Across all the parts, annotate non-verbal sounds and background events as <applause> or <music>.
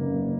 They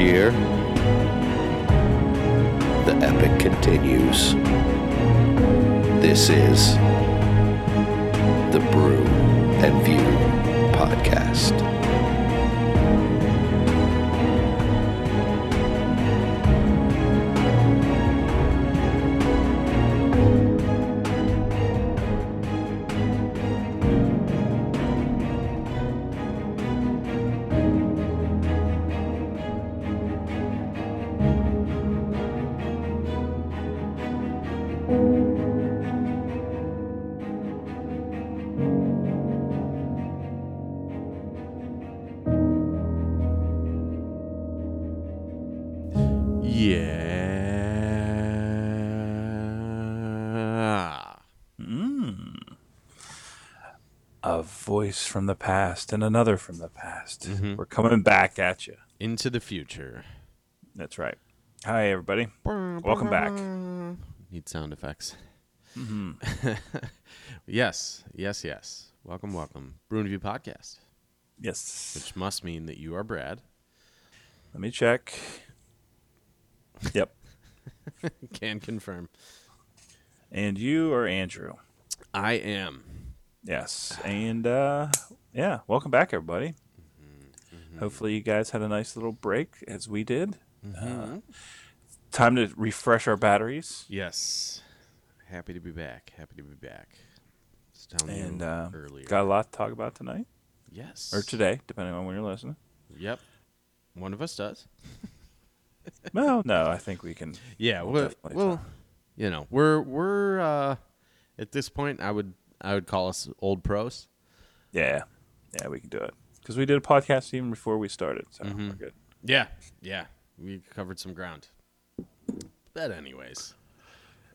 Year, the epic continues. This is the Brew and View podcast. Voice from the past and another from the past. Mhm. We're coming back at you. Into the future. That's right. Hi, everybody. Welcome back. Need sound effects. hmm <laughs> Yes, yes, yes. Welcome, welcome. View podcast, Yes. which must mean that you are Brad. Let me check. Yep. <laughs> Can confirm. And you are Andrew. I am. Yes. And uh, yeah, welcome back, everybody. Hopefully, you guys had a nice little break as we did. Uh, time to refresh our batteries. Yes. Happy to be back. Happy to be back. And uh, earlier. got a lot to talk about tonight yes. or today, depending on when you're listening. Yep. One of us does. <laughs> Well, no, I think we can. Yeah, We'll well, definitely well talk. you know, we're we're uh, at this point. I would I would call us old pros. Yeah, yeah, we can do it because we did a podcast even before we started, so Mm-hmm. we're good. Yeah, yeah, we covered some ground. But anyways,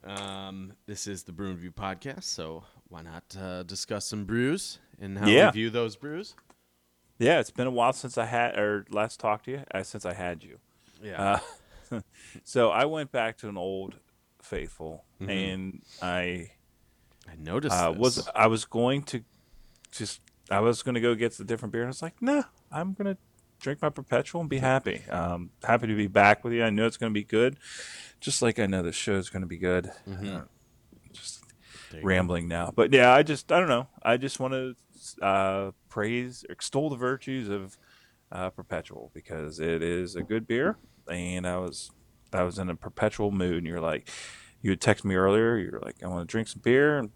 um, this is the Brew and View podcast, so why not uh, discuss some brews and how Yeah. we view those brews? Yeah, it's been a while since I had or last talked to you. Uh, since I had you, Yeah, uh, <laughs> so I went back to an old faithful, Mm-hmm. and I I noticed. uh, was I was going to just I was going to go get the different beer, and I was like, nah, I'm gonna drink my perpetual and be happy. Um, happy to be back with you. I know it's going to be good, just like I know the show is going to be good. Uh, just go. rambling now, but yeah, I just I don't know. I just want to uh, praise, extol the virtues of uh, perpetual because it is a good beer, and I was I was in a perpetual mood, and you're like, you had texted me earlier. You're like, I want to drink some beer and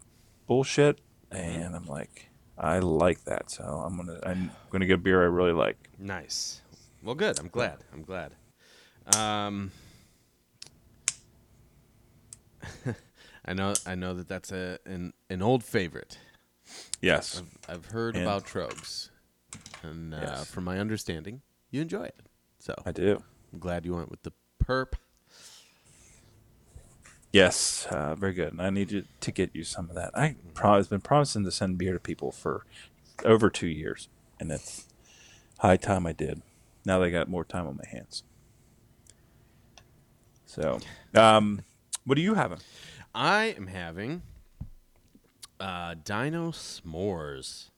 bullshit, and I'm like, I like that, so I'm gonna I'm gonna get a beer I really like. Nice. Well, good. I'm glad. I'm glad. Um, <laughs> I know. I know that that's a an an old favorite. Yes, I've, I've heard And- about Tröegs, and uh, Yes. from my understanding, you enjoy it. So I do. I'm glad you went with the perp. Yes, uh, very good. And I need you to get you some of that. I I've been promising to send beer to people for over two years. and it's high time I did. Now I got more time on my hands. So, um, what are you having? I am having uh, Dino S'mores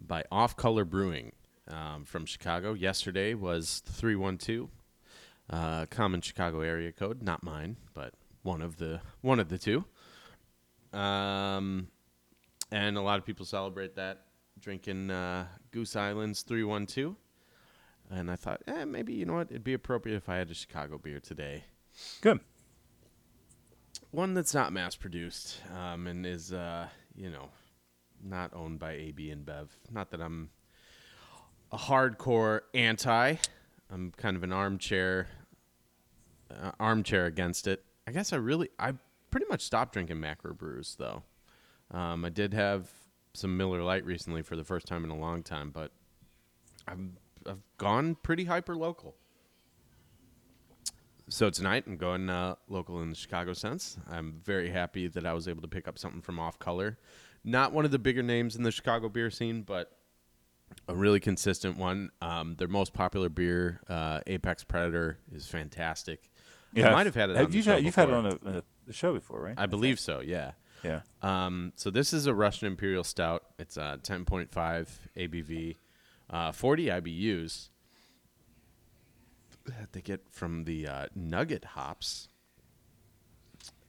by Off Color Brewing um, from Chicago. Yesterday was 312, uh, common Chicago area code, not mine, but one of the one of the two. Um, and a lot of people celebrate that drinking uh, Goose Island's 312. And I thought, eh, maybe you know what, it'd be appropriate if I had a Chicago beer today Good. one that's not mass produced um, and is uh, you know not owned by AB InBev. Not that I'm a hardcore anti. I'm kind of an armchair uh, armchair against it. I guess I really I pretty much stopped drinking macro brews though. Um, I did have some Miller Lite recently for the first time in a long time, but I'm, I've gone pretty hyper local. So tonight I'm going uh, local in the Chicago sense. I'm very happy that I was able to pick up something from Off Color. Not one of the bigger names in the Chicago beer scene, but a really consistent one. Um, their most popular beer, uh, Apex Predator, is fantastic. I might have had it. On you've show had, you've had it on a, a, the show before, right? I believe so. Yeah. yeah. Um, so this is a Russian Imperial Stout. It's uh, 10.5 ABV, uh, 40 IBUs. That they get from the uh, Nugget hops.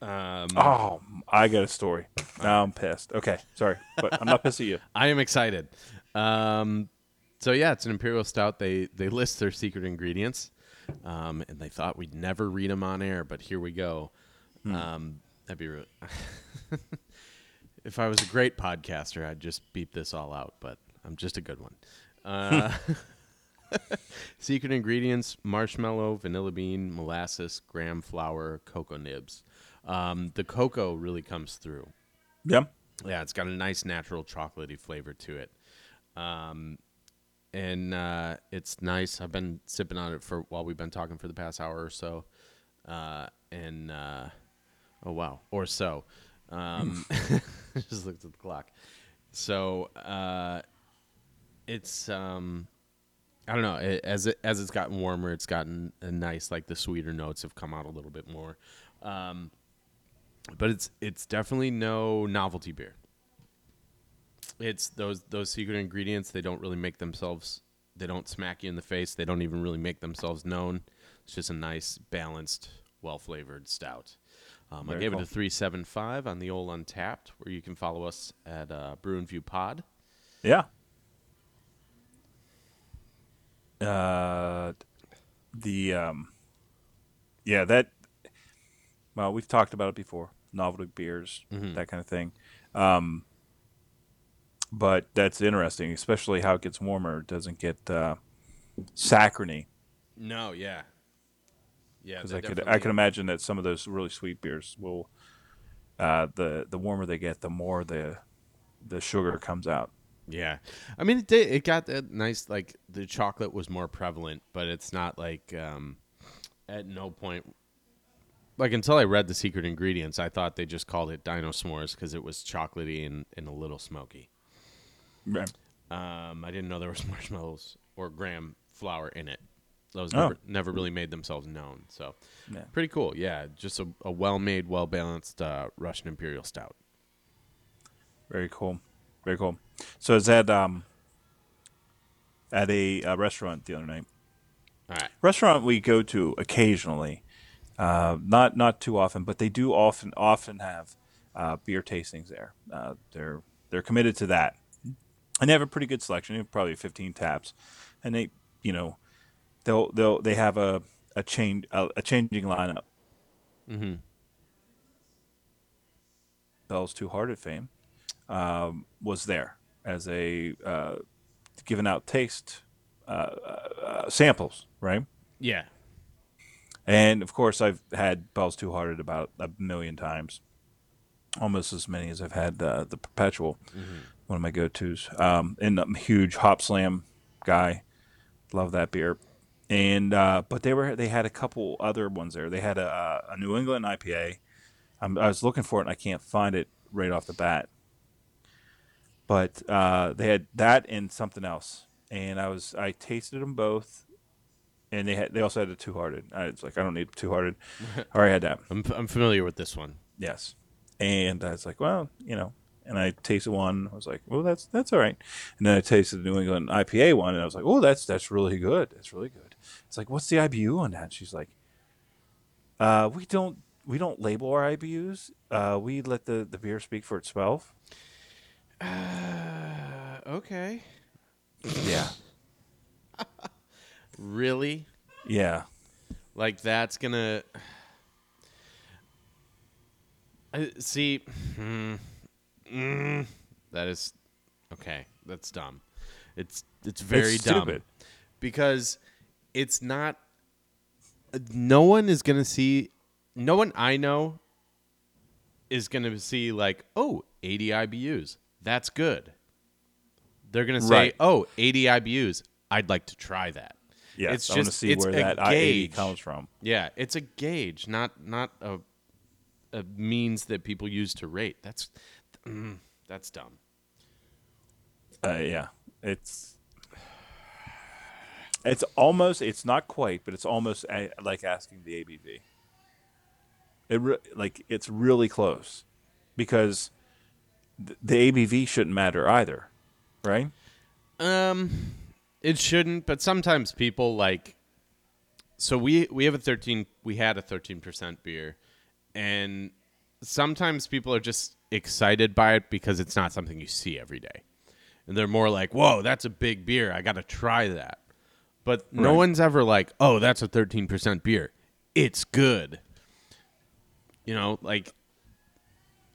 Um, Oh, I got a story. Now I'm pissed. Okay, sorry, but I'm not pissed at you. <laughs> I am excited. Um, so yeah, it's an imperial stout. They they list their secret ingredients, um, and they thought we'd never read them on air, but here we go. Um, that'd be really. <laughs> if I was a great podcaster, I'd just beep this all out, but I'm just a good one. Uh, <laughs> secret ingredients: marshmallow, vanilla bean, molasses, graham flour, cocoa nibs. Um, the cocoa really comes through. Yeah. Yeah, it's got a nice natural chocolatey flavor to it. Um, and uh, it's nice. I've been sipping on it for while we've been talking for the past hour or so. Uh, and uh, oh wow, or so. Um, <laughs> just looked at the clock. So uh, it's um, I don't know. It, as it as it's gotten warmer, it's gotten a nice like the sweeter notes have come out a little bit more. Um, but it's it's definitely no novelty beer. It's those those secret ingredients. They don't really make themselves. They don't smack you in the face. They don't even really make themselves known. It's just a nice, balanced, well flavored stout. Um, I gave it a three seven five on the old Untappd, where you can follow us at uh, Brew and View Pod. Yeah. Uh, the um, yeah that. Well, we've talked about it before. Novelty beers, that kind of thing. Um, but that's interesting, especially how it gets warmer. It doesn't get uh, saccharine No, yeah, yeah. because I could I can imagine that some of those really sweet beers will. Uh, the the warmer they get, the more the the sugar comes out. Yeah, I mean, it did. It got that nice. Like the chocolate was more prevalent, but it's not like um, at no point. Like until I read the secret ingredients, I thought they just called it Dino S'mores because it was chocolatey and, and a little smoky. Right. Um, I didn't know there was <laughs> marshmallows or graham flour in it. Those Oh. never, never really made themselves known. So Yeah. pretty cool. Yeah, just a, a well-made, well-balanced uh, Russian Imperial Stout. Very cool. Very cool. So is that um at a, uh restaurant the other night? All right. Restaurant we go to occasionally, uh, not not too often, but they do often often have uh, beer tastings there. Uh, they're they're committed to that, and they have a pretty good selection. They have probably 15 taps, and they you know they'll they'll they have a a change a, a changing lineup. Mm-hmm. Bell's Two Hearted fame, um, was there as a uh, giving out taste uh, uh, samples, right? Yeah. And of course, I've had Bell's Too Hard about a million times, almost as many as I've had uh, the Perpetual, one of my go-tos. Um, and I'm a huge Hop Slam guy, love that beer. And uh, but they were they had a couple other ones there. They had a, a New England IPA. I'm, I was looking for it and I can't find it right off the bat. but uh, they had that and something else, and I was I tasted them both, and they had they also had a two hearted. I was like, I don't need two hearted. <laughs> I already had that. I'm, I'm familiar with this one. Yes, and I was like, well, you know, and I tasted one. I was like, "Oh, that's that's all right. And then I tasted the New England IPA one, and I was like, oh, that's that's really good. That's really good. It's like, what's the IBU on that? She's like, uh, we don't we don't label our IBUs. Uh, we let the the beer speak for itself. Uh, okay. Yeah, <laughs> Really? yeah. Like that's gonna. I see. hmm, mm, that is okay. That's dumb. It's it's very It's dumb because it's not. No one is gonna see. No one I know is gonna see like, oh, 80 IBUs. That's good. They're gonna say, Right. oh, 80 IBUs. I'd like to try that. Yeah, it's I want to just see it's where a that gauge. comes from. Yeah, it's a gauge, not not a a means that people use to rate. That's mm, that's dumb. Uh, yeah, it's it's almost it's not quite, but it's almost a, like asking the ABV. It re- like it's really close because th- the ABV shouldn't matter either, right? Um, it shouldn't, but sometimes people like. So we we have a thirteen. We had a thirteen percent beer, and sometimes people are just excited by it because it's not something you see every day, and they're more like, "Whoa, that's a big beer! I got to try that." But no one's ever like, "Oh, that's a thirteen percent beer. It's good." You know, like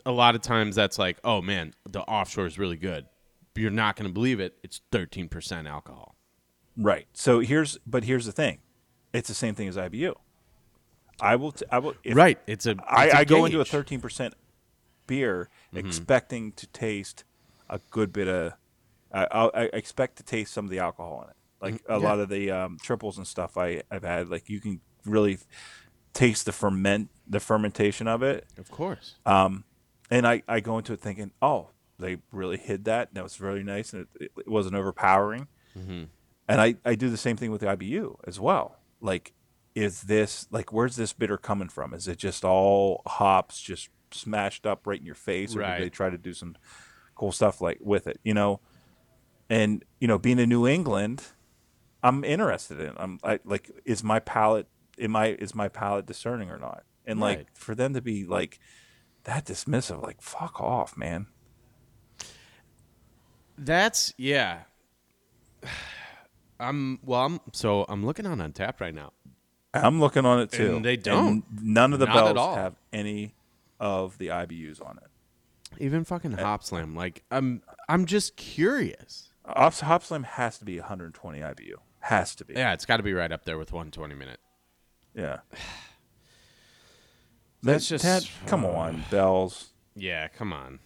a lot of times that's like, "Oh man, the offshore is really good." You're not going to believe it. It's thirteen percent alcohol. Right. So here's but here's the thing, it's the same thing as IBU. I will. T- I will. Right. It's a. I, it's a I go into a. Mm-hmm. thirteen percent beer expecting to taste a good bit of. I I I expect to taste some of the alcohol in it, like a Mm, yeah. lot of the um, triples and stuff I I've had. Like you can really taste the ferment the fermentation of it, Of course. Um, and I I go into it thinking, oh, they really hid that. That was really nice, and it, it wasn't overpowering. Mm-hmm. And I I do the same thing with the IBU as well. Like, is this like where's this bitter coming from? Is it just all hops just smashed up right in your face, or Right. did they try to do some cool stuff like with it? You know, and you know, being in New England, I'm interested in. I'm I, like, is my palate am I is my palate discerning or not? And Right. like for them to be like that dismissive, like fuck off, man. That's yeah. <sighs> I'm well. I'm so I'm looking on Untappd right now. I'm looking on it too. And they don't. none of the Not at bells all. have any of the IBUs on it. Even fucking Hop Slam. Like I'm I'm just curious. Ops Hop Slam has to be 120 IBU. Has to be. Yeah, it's got to be right up there with 120 minute. Yeah. <sighs> That's just- that- come uh, on, bells. Yeah, come on.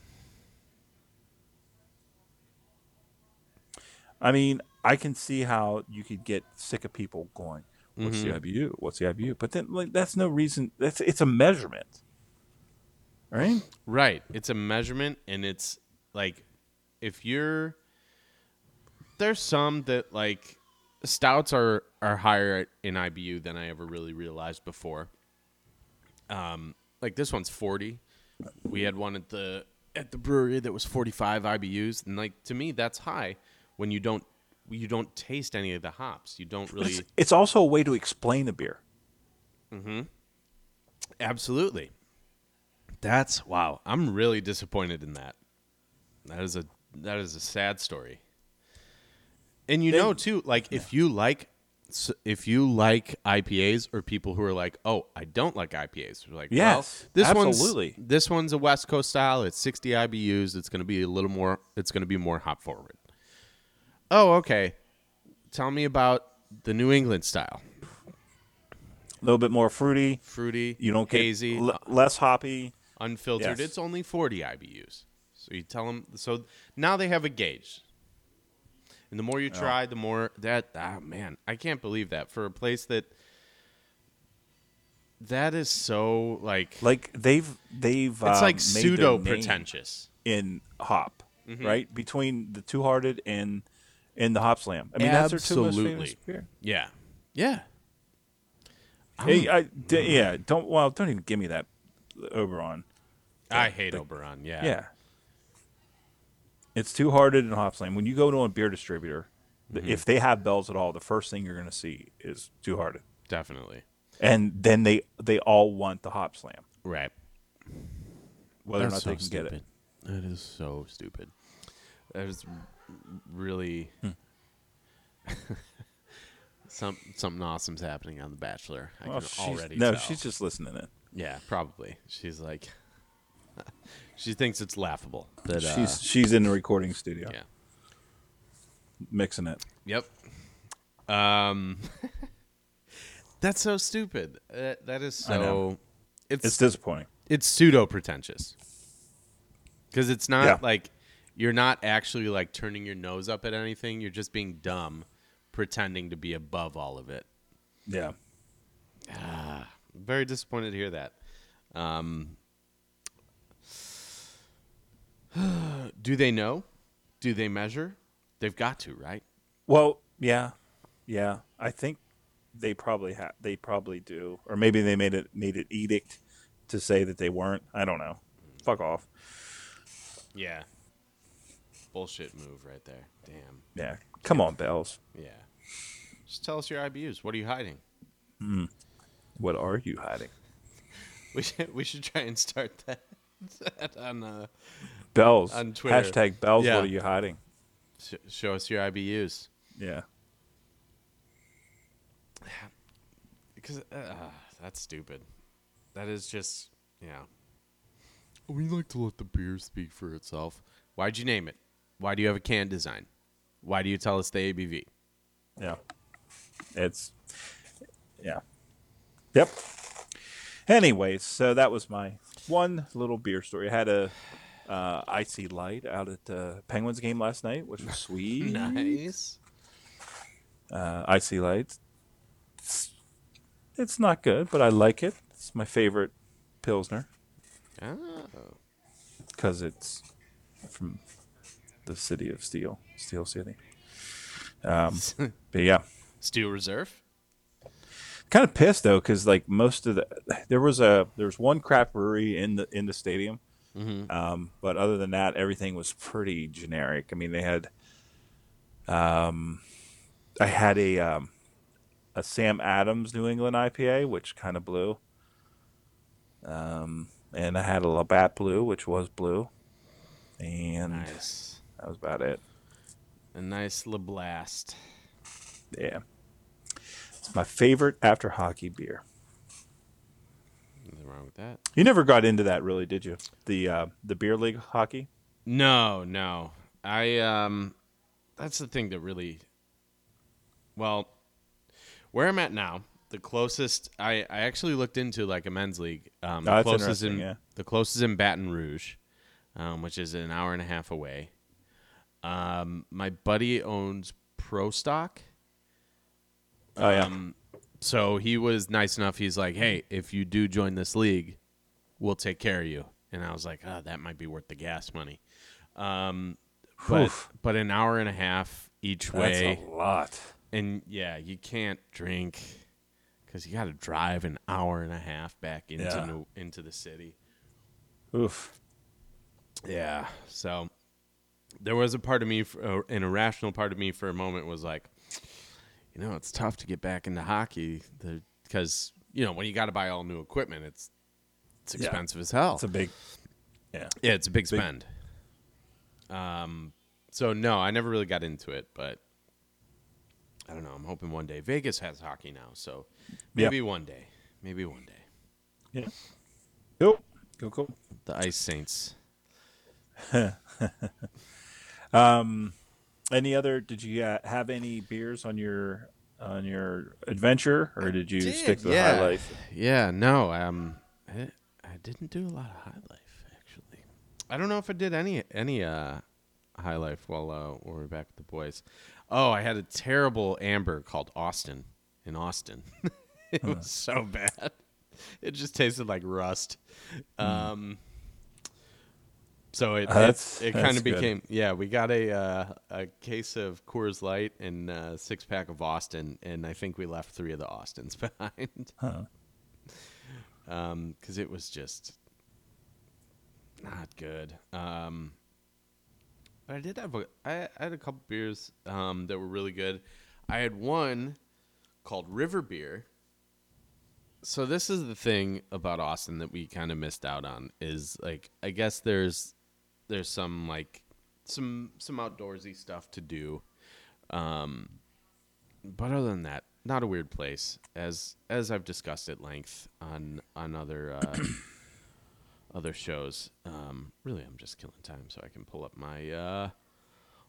I mean, I can see how you could get sick of people going, "What's Mm-hmm. the IBU? What's the IBU?" But then, like, that's no reason. That's it's a measurement, right? Right. It's a measurement, and it's like if you're there's some that like stouts are are higher in IBU than I ever really realized before. Um, like this one's 40. We had one at the at the brewery that was 45 IBUs, and like to me that's high when you don't you don't taste any of the hops. You don't really it's, it's also a way to explain the beer. Hmm. Absolutely. That's wow. I'm really disappointed in that. That is a that is a sad story. And you They- know too, like if you like if you like IPAs or people who are like, "Oh, I don't like IPAs." You're like, Yes, well, this absolutely. one's this one's a West Coast style. It's 60 IBUs. It's going to be a little more it's going to be more hop forward. Oh, okay. Tell me about the New England style. A little bit more fruity. Fruity, You don't get hazy, l- less hoppy. unfiltered. Yes. It's only 40 IBUs. So you tell them. So now they have a gauge. And the more you try, the more that. Ah, man, I can't believe that for a place that. That is so like. Like they've they've it's um, like pseudo pretentious. in hop. right? Between the Two Hearted and and the Hop Slam. I mean, that's their two most famous Absolutely. beer. Yeah. Yeah. Hey, I, d- yeah, don't well, don't even give me that Oberon. I hate Oberon. Yeah. Yeah. It's Two Hearted and Hop Slam. When you go to a beer distributor, the Mm-hmm. if they have bells at all, the first thing you're going to see is Two Hearted, Definitely. and then they they all want the Hop Slam, Right. whether That's or not they so can get it. That is so stupid. That is really <laughs> some something awesome's happening on The Bachelor. I Well, can she's- already no, tell. she's just listening in. yeah, probably. She's like, <laughs> she thinks it's laughable. That uh, She's she's in the recording studio yeah. mixing it. Yep. Um, <laughs> that's so stupid. Uh, that is I know. so. It's It's disappointing. it's pseudo pretentious because it's not Yeah. like you're not actually like turning your nose up at anything you're just being dumb pretending to be above all of it Yeah. very disappointed to hear that um, <sighs> do they know do they measure they've got to right Well, yeah, yeah. I think they probably have. They probably do, or maybe they made it made it edict to say that they weren't. I don't know. Fuck off. yeah bullshit move right there damn Yeah. Come on, bells. yeah just tell us your ibus what are you hiding What are you hiding? <laughs> we should we should try and start that, that <laughs> on uh Bells. On Twitter. Hashtag bells. Yeah. What are you hiding? sh- show us your ibus Yeah. <sighs> because uh, that's stupid. That is just yeah. We like to let the beer speak for itself. Why'd you name it? Why do you have a can design? Why do you tell us the ABV? Yeah. It's yeah. Yep. Anyways, so that was my one little beer story. I had a uh, IC Light out at the Penguins game last night, which was <laughs> sweet. Nice. uh, IC Light. It's, it's not good, but I like it. It's my favorite pilsner Oh. because it's from the city of Steel, Steel City. Um, <laughs> but yeah, Steel Reserve. kind of pissed though because like most of the there was a there was one craft brewery in the in the stadium um, but other than that everything was pretty generic i mean they had um, i had a um, a sam adams new england ipa which kind of blew um, and i had a labatt blue which was blue and Nice. That was about it A nice La Blast. yeah it's my favorite after hockey beer Nothing wrong with that. You never got into that, really, did you? The uh, the beer league hockey. No, no. I um that's the thing that really well where I'm at now, the closest I, I actually looked into like a men's league. Um Oh, the that's closest in yeah. the closest in Baton Rouge, um, which is an hour and a half away. Um my buddy owns Pro Stock. Oh yeah, Um, so he was nice enough. He's like, "Hey, if you do join this league, we'll take care of you." And I was like, "Oh, that might be worth the gas money." Um, but Oof. but an hour and a half each way. that's a lot. and yeah, you can't drink because you got to drive an hour and a half back into Yeah. New, into the city. Oof. Yeah. So there was a part of me, f- uh, an irrational part of me, for a moment was like, you know, it's tough to get back into hockey because you know when you got to buy all new equipment, it's it's Yeah. expensive as hell. It's a big. Yeah. yeah, it's a big big- spend. Um, so no, I never really got into it, but I don't know. I'm hoping one day Vegas has hockey now, so Yeah. maybe one day, maybe one day Yeah. Cool. Cool. Cool. the Ice Saints. <laughs> Any other? Did you uh, have any beers on your on your adventure, or did you stick to the yeah. high life? Yeah, no, um, I, I didn't do a lot of high life actually. I don't know if I did any any uh high life while uh, when we were back with the boys. Oh, I had a terrible amber called Austin in Austin. <laughs> it was so bad. It just tasted like rust. Um, So it That's- it, it kind of became yeah. We got a uh, a case of Coors Light and a six pack of Austin, and I think we left three of the Austins <laughs> behind. Huh. um, because it was just not good. Um, but I did have a, I, I had a couple beers um, that were really good. I had one called River Beer. So this is the thing about Austin that we kind of missed out on is like I guess there's there's some like some some outdoorsy stuff to do. Um, but other than that, not a weird place as as I've discussed at length on on other uh, <coughs> other shows. Um, really, I'm just killing time so I can pull up my uh,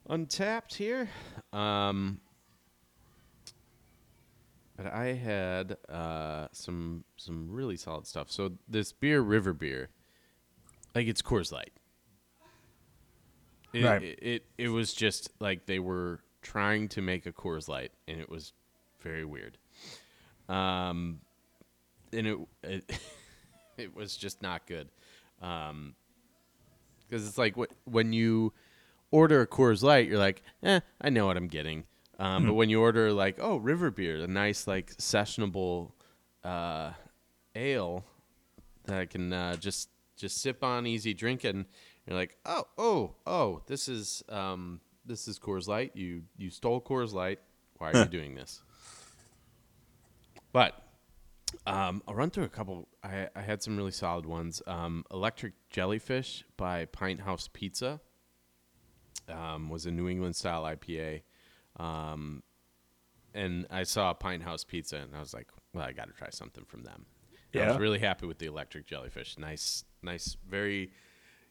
Untappd here. Um, but I had uh, some some really solid stuff. So this beer, River Beer, like it's Coors Light. It, Right. it, it it was just like they were trying to make a Coors Light, and it was very weird. Um, and it it, <laughs> it was just not good. Um, because it's like wh- when you order a Coors Light, you're like, eh, I know what I'm getting. Um, but when you order like, oh, River Beer, a nice like sessionable uh, ale that I can uh, just just sip on, easy drinking, you're like, oh, oh, oh, this is um, this is Coors Light. You you stole Coors Light. Why are you doing this? But um, I'll run through a couple. I, I had some really solid ones. Um, Electric Jellyfish by Pint House Pizza um, was a New England style IPA. Um, and I saw Pint House Pizza, and I was like, well, I got to try something from them. And I was really happy with the Electric Jellyfish. Nice, nice, very,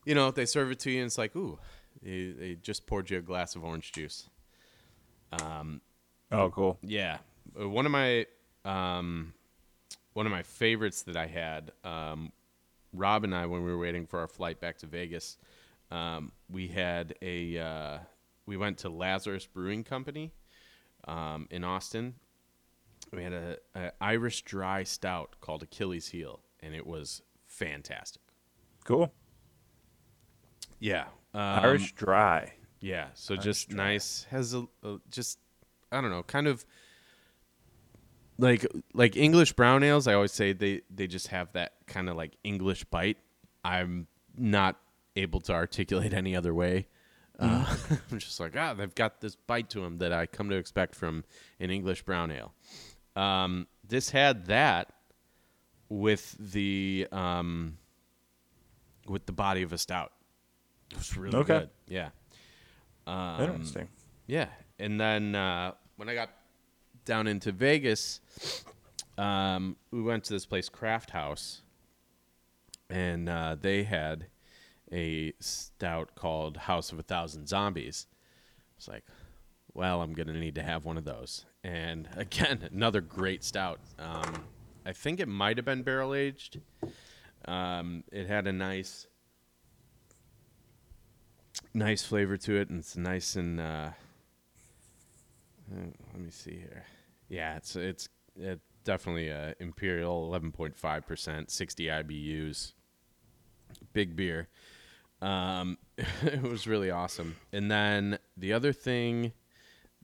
you know, they serve it to you, and it's like, ooh, they, they just poured you a glass of orange juice. Oh, cool. Yeah, Uh, one of my um, one of my favorites that I had. Um, Rob and I, when we were waiting for our flight back to Vegas, um, we had a uh, we went to Lazarus Brewing Company um, in Austin. We had a, a Irish dry stout called Achilles Heel, and it was fantastic. Cool. Yeah, um, Irish dry. Yeah, so just nice has a, a just I don't know, kind of like like English brown ales. I always say they they just have that kind of like English bite. I'm not able to articulate any other way. Uh, <laughs> I'm just like ah, they've got this bite to them that I come to expect from an English brown ale. Um, this had that with the um, with the body of a stout. It was really Okay. good. Yeah. Um, Interesting. yeah, and then uh, when I got down into Vegas, um, we went to this place, Craft House, and uh, they had a stout called House of a Thousand Zombies. It's like, well, I'm gonna need to have one of those. And <laughs> again, another great stout. Um, I think it might have been barrel aged. Um, it had a nice nice flavor to it, and it's nice and uh, uh, let me see here. Yeah, it's it's it definitely a imperial, eleven point five percent, sixty IBUs, big beer. Um, <laughs> it was really awesome. And then the other thing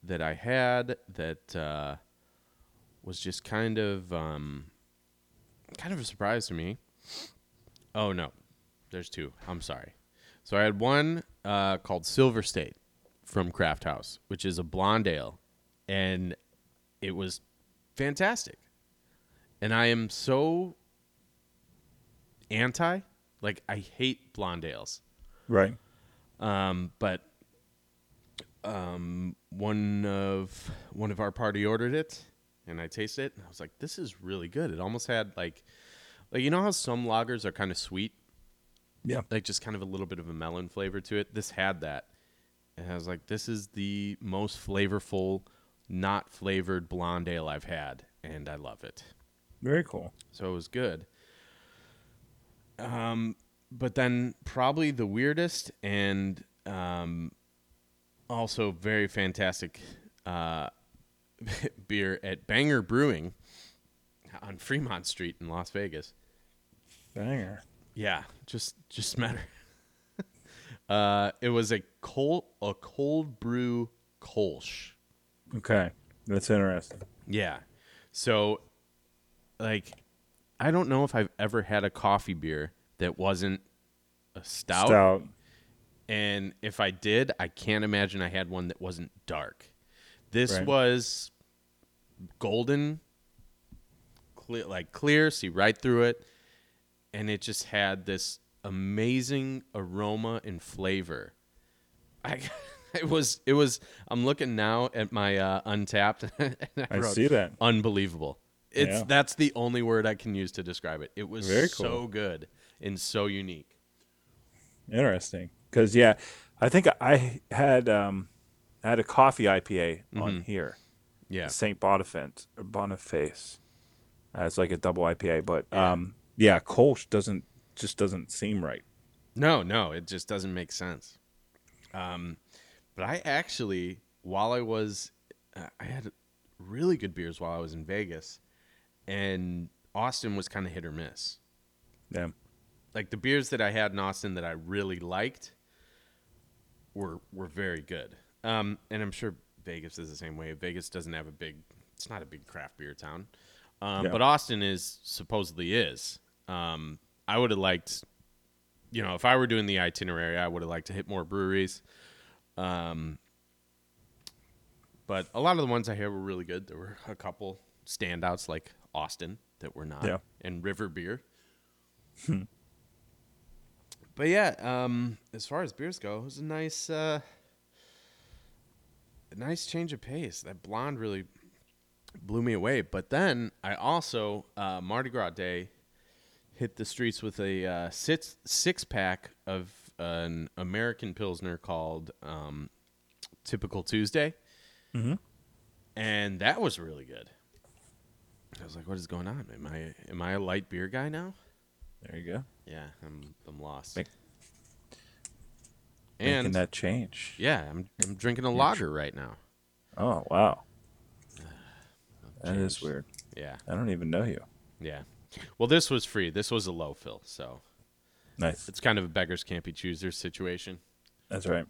that I had that uh, was just kind of um, kind of a surprise to me. Oh no, there's two. I'm sorry. So I had one uh, called Silver State from Craft House, which is a blonde ale, and it was fantastic. And I am so anti, like I hate blonde ales. Right. Um, but um, one of one of our party ordered it, and I tasted it, and I was like, "This is really good." It almost had like, like you know how some lagers are kind of sweet, Yeah. like just kind of a little bit of a melon flavor to it. This had that, and I was like, "This is the most flavorful, not flavored blonde ale I've had, and I love it." Very cool. so it was good. Um, but then probably the weirdest and um, also very fantastic uh, <laughs> beer at Banger Brewing on Fremont Street in Las Vegas. Banger. Yeah, just just <laughs> matter. Uh, it was a cold a cold brew Kolsch. Okay, that's interesting. Yeah. So, like, I don't know if I've ever had a coffee beer that wasn't a stout. Stout. And if I did, I can't imagine I had one that wasn't dark. This Right. was golden, clear, like clear, see right through it, and it just had this amazing aroma and flavor. I, <laughs> it was, it was. I'm looking now at my uh, Untappd. <laughs> and I, I wrote, see that. Unbelievable. It's Yeah. that's the only word I can use to describe it. It was Very cool. so good and so unique. Interesting. Because yeah, I think I had um, I had a coffee IPA Mm-hmm. on here, Yeah. Saint Boniface or Boniface. Uh, it's like a double IPA, but um, yeah, Kolsch doesn't just doesn't seem right. No, no, it just doesn't make sense. Um, but I actually, while I was, uh, I had really good beers while I was in Vegas, and Austin was kind of hit or miss. Yeah. Like the beers that I had in Austin that I really liked were were very good. Um, and I'm sure Vegas is the same way. Vegas doesn't have a big, it's not a big craft beer town, um, Yeah. but Austin is supposedly is. Um, I would have liked you know, if I were doing the itinerary, I would have liked to hit more breweries. Um, but a lot of the ones I had were really good. There were a couple standouts like Austin that were not, Yeah. and River Beer. but yeah, um, as far as beers go, it was a nice, uh, a nice change of pace. That blonde really blew me away. But then I also uh, Mardi Gras Day hit the streets with a uh, six six pack of an American Pilsner called um, Typical Tuesday, Mhm. and that was really good. I was like, "What is going on? Am I am I a light beer guy now?" There you go. Yeah, I'm I'm lost. Make- and Making that change. yeah, I'm I'm drinking a lager right now. Oh wow. <sighs> That is weird. Yeah, I don't even know you. yeah. Well, this was free. This was a low fill, so Nice. it's kind of a beggars can't be choosers situation. That's right.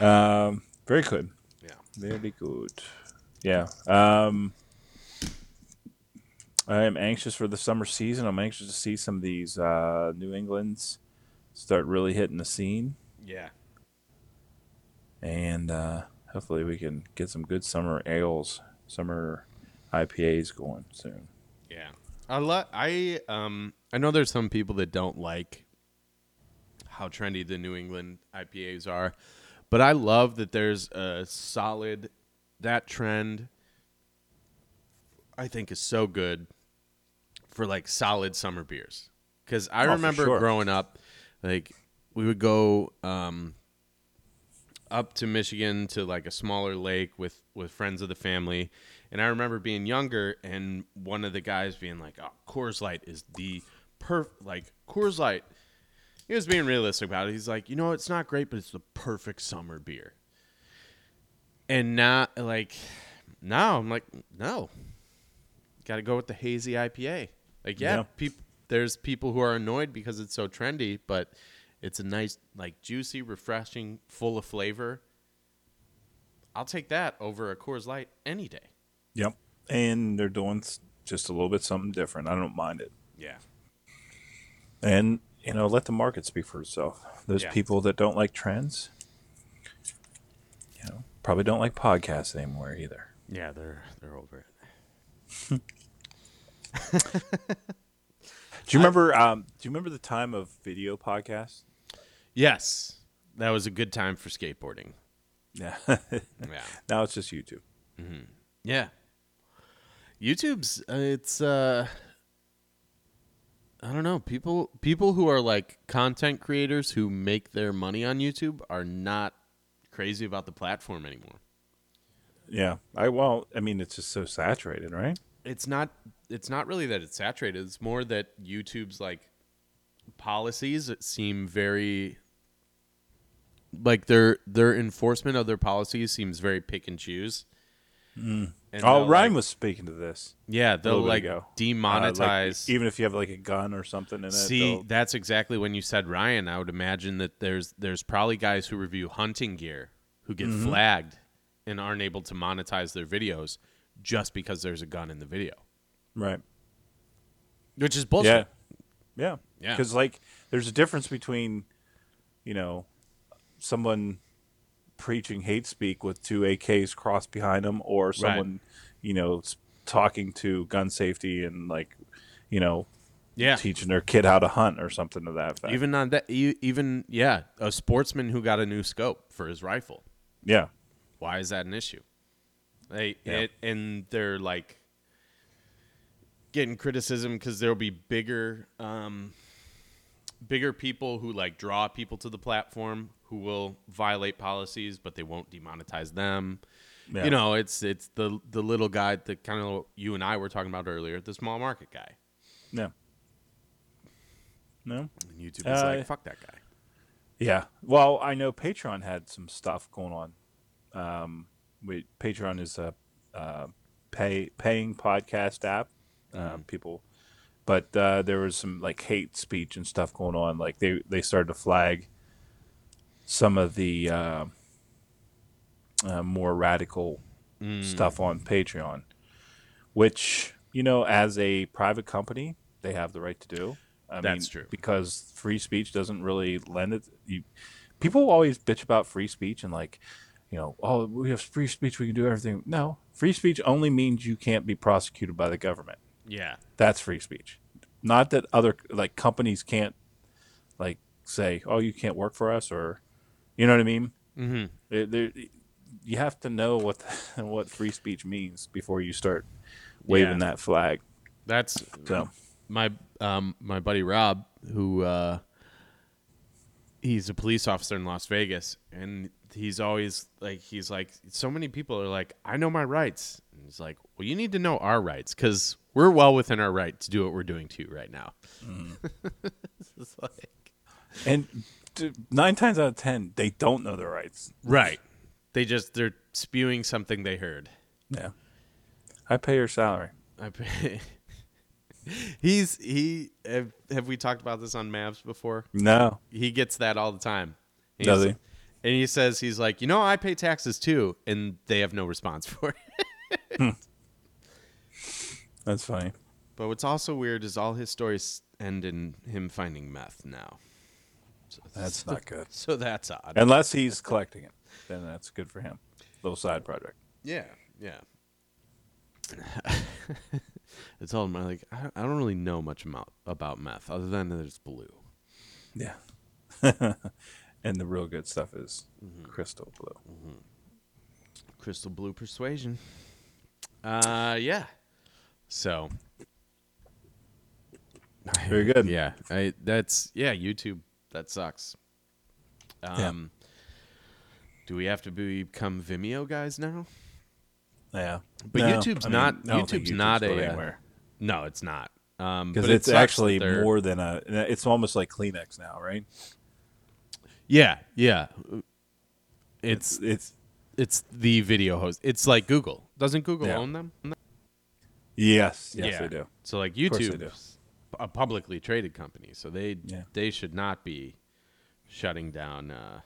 Um, very good. Yeah. Very good. Yeah. Um, I am anxious for the summer season. I'm anxious to see some of these uh, New Englands start really hitting the scene, Yeah. and uh, hopefully we can get some good summer ales, summer IPAs going soon. Yeah. I lo- I um I know there's some people that don't like how trendy the New England IPAs are, but I love that there's a solid that trend I think is so good for like solid summer beers. Cuz I Oh, remember sure. growing up like we would go um up to Michigan to like a smaller lake with with friends of the family, and I remember being younger and one of the guys being like, "Oh, Coors Light is the perf like Coors Light." He was being realistic about it. He's like, "You know, it's not great, but it's the perfect summer beer." And now, like, now I'm like, no, got to go with the hazy IPA. Like, yeah, Yeah. peop- there's people who are annoyed because it's so trendy, but it's a nice, like, juicy, refreshing, full of flavor. I'll take that over a Coors Light any day. Yep. And they're doing just a little bit something different. I don't mind it. Yeah. And you know, let the market speak for itself. Those Yeah. people that don't like trends, you know, probably don't like podcasts anymore either. Yeah, they're they're over it. <laughs> <laughs> Do you remember? Um, do you remember the time of video podcasts? Yes, that was a good time for skateboarding. Yeah. <laughs> Yeah. now it's just YouTube. Yeah. YouTube's uh, it's uh I don't know, people people who are like content creators who make their money on YouTube are not crazy about the platform anymore. Yeah. I well, I mean, it's just so saturated, right? It's not it's not really that it's saturated, it's more that YouTube's like policies seem very like their their enforcement of their policies seems very pick and choose. And Oh, Ryan like- was speaking to this. yeah, they'll like ago. Uh, like, demonetize. even if you have like a gun or something in it. See, they'll- that's exactly when you said Ryan. I would imagine that there's there's probably guys who review hunting gear who get Mm-hmm. flagged and aren't able to monetize their videos just because there's a gun in the video, right. which is bullshit. Yeah. Yeah. Yeah. Because like, there's a difference between, you know, someone preaching hate speak with two AKs crossed behind them, or someone, you know, talking to gun safety and like, you know, Yeah, teaching their kid how to hunt or something to that effect. even on that, even yeah, a sportsman who got a new scope for his rifle. yeah. Why is that an issue? They Yeah. it, and they're like getting criticism because there'll be bigger, um, bigger people who like draw people to the platform who will violate policies, but they won't demonetize them. Yeah. You know, it's it's the the little guy that kind of you and I were talking about earlier, the small market guy. Yeah. No. And YouTube is Uh, like, fuck that guy. Yeah. Well, I know Patreon had some stuff going on. Um, we, Patreon is a uh, pay paying podcast app. Uh, people, but uh, there was some like hate speech and stuff going on. Like they they started to flag some of the uh, uh, more radical stuff on Patreon, which you know, as a private company, they have the right to do. I That's mean, true. because free speech doesn't really lend it. You, people always bitch about free speech and like, you know, oh, we have free speech, we can do everything. No, free speech only means you can't be prosecuted by the government. Yeah. That's free speech. Not that other like companies can't like say, oh, you can't work for us, or you know what I mean. Mm-hmm. you have to know what <laughs> what free speech means before you start waving Yeah. that flag. That's So my um my buddy Rob, who uh he's a police officer in Las Vegas, and he's always like he's like so many people are like I know my rights, and he's like, well, you need to know our rights because we're well within our right to do what we're doing to you right now. <laughs> It's like- and nine times out of ten, they don't know their rights. right, they just they're spewing something they heard. Yeah, I pay your salary. I pay. <laughs> He's he. Have, have we talked about this on Mavs before? No, he gets that all the time. And Does he? And he says he's like, you know, I pay taxes too, and they have no response <laughs> for it. Hmm. that's funny. but what's also weird is all his stories end in him finding meth now. That's not good. <laughs> So that's odd. Unless he's collecting it, then that's good for him. Little side project. yeah, yeah. <laughs> it's all my like. I, I don't really know much about about meth other than there's blue. Yeah. <laughs> and the real good stuff is crystal blue. Crystal blue persuasion. Uh, yeah. So Very good. Yeah, I that's yeah. YouTube that sucks. Um, do we have to become Vimeo guys now? Yeah. But No, YouTube's I mean, not. I YouTube's not a. uh, anywhere. no, it's not. Um, because it it's actually more than a. It's almost like Kleenex now, right? Yeah, yeah. It's It's it's the video host. It's like Google. Doesn't Google Yeah. own them? yes, yes, yeah. they do. So like course they do. YouTube's a publicly traded company, so they Yeah. they should not be shutting down uh,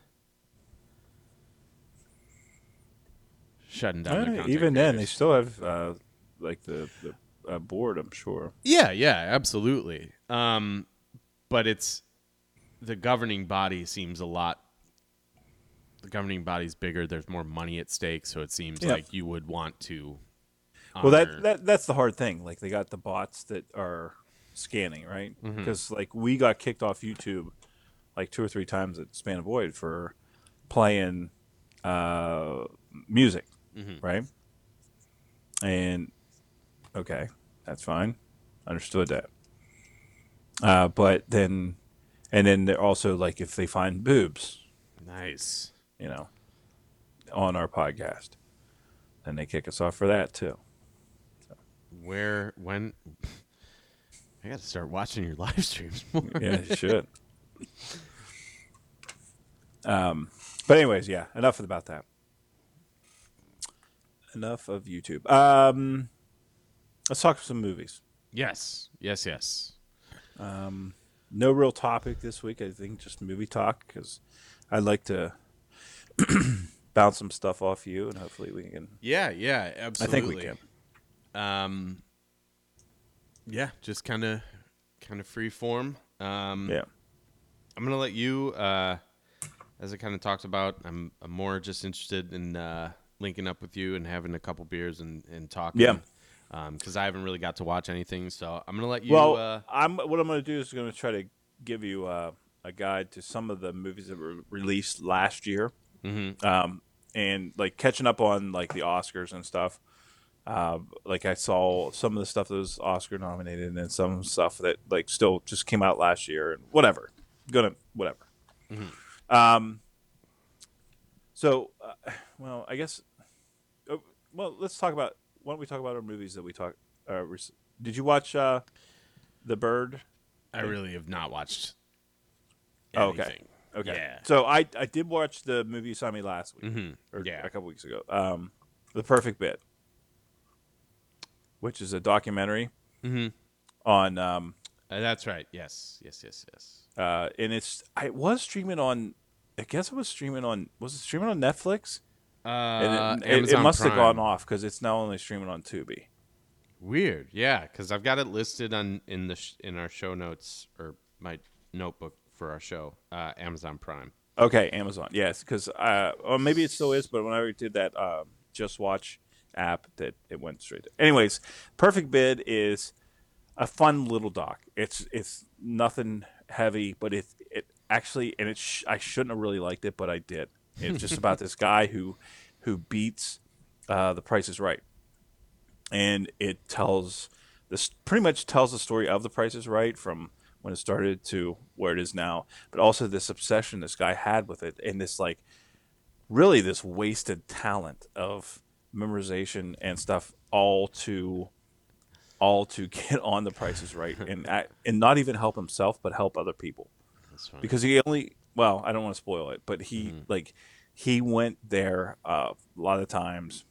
shutting down even then, they still have uh, like the the uh, board. I'm sure. yeah yeah absolutely um but it's the governing body seems a lot the governing body's bigger there's more money at stake so it seems Yeah. like you would want to Well, that, that that's the hard thing. Like they got the bots that are scanning, right? Mm-hmm. Because like we got kicked off YouTube like two or three times at Span of Void for playing uh, music, Mm-hmm. right? And okay, that's fine, understood that. Uh, but then, and then they're also like if they find boobs, nice you know, on our podcast, then they kick us off for that too. where when i gotta start watching your <laughs> live streams more yeah, you should. Um, but anyways, yeah, enough about that. enough of YouTube. Um, let's talk some movies. Yes, yes, yes. Um, no real topic this week. I think just movie talk because I'd like to <clears throat> bounce some stuff off you, and hopefully we can. Yeah, yeah, absolutely. I think we can. Um, yeah, just kind of, kind of free form. Um, Yeah. I'm gonna let you, uh, as I kind of talked about. I'm, I'm more just interested in uh, linking up with you and having a couple beers and and talking. Yeah. Because I haven't really got to watch anything, so I'm gonna let you. well, uh, I'm what I'm going to do is going to try to give you uh, a guide to some of the movies that were released last year, mhm. um, and like catching up on like the Oscars and stuff. Uh, like I saw some of the stuff that was Oscar nominated, and some stuff that like still just came out last year, and whatever. Gonna whatever. Um. So, uh, well, I guess. Uh, well, let's talk about. Why don't we talk about our movies that we talk? Uh, rec- did you watch uh, the Bird? I really have not watched. Oh, okay. Okay. Yeah. So I I did watch the movie you saw me last week Mhm. or Yeah. a couple weeks ago. Um, The Perfect Bid, which is a documentary Mhm. on um Uh, that's right. Yes. Yes. Yes. Yes. uh and it's I was streaming on I guess it was streaming on was it streaming on Netflix? Uh, And it, it, it Amazon must have gone off because it's now only streaming on Tubi. Weird, yeah, because I've got it listed on in the sh- in our show notes or my notebook for our show, uh, Amazon Prime. Okay, Amazon. Yes, because uh, or maybe it still is, but when I did that um, JustWatch app, that it went straight. To. Anyways, Perfect Bid is a fun little doc. It's it's nothing heavy, but it it actually and it sh- I shouldn't have really liked it, but I did. It's just about this <laughs> guy who who beats uh, the Price is Right, and it tells this pretty much tells the story of the Price is Right from when it started to where it is now, but also this obsession this guy had with it, and this like really this wasted talent of memorization and stuff, all to all to <laughs> get on the Price is Right, and <laughs> act- and not even help himself, but help other people. Because he only well i don't want to spoil it but he like he went there uh, a lot of times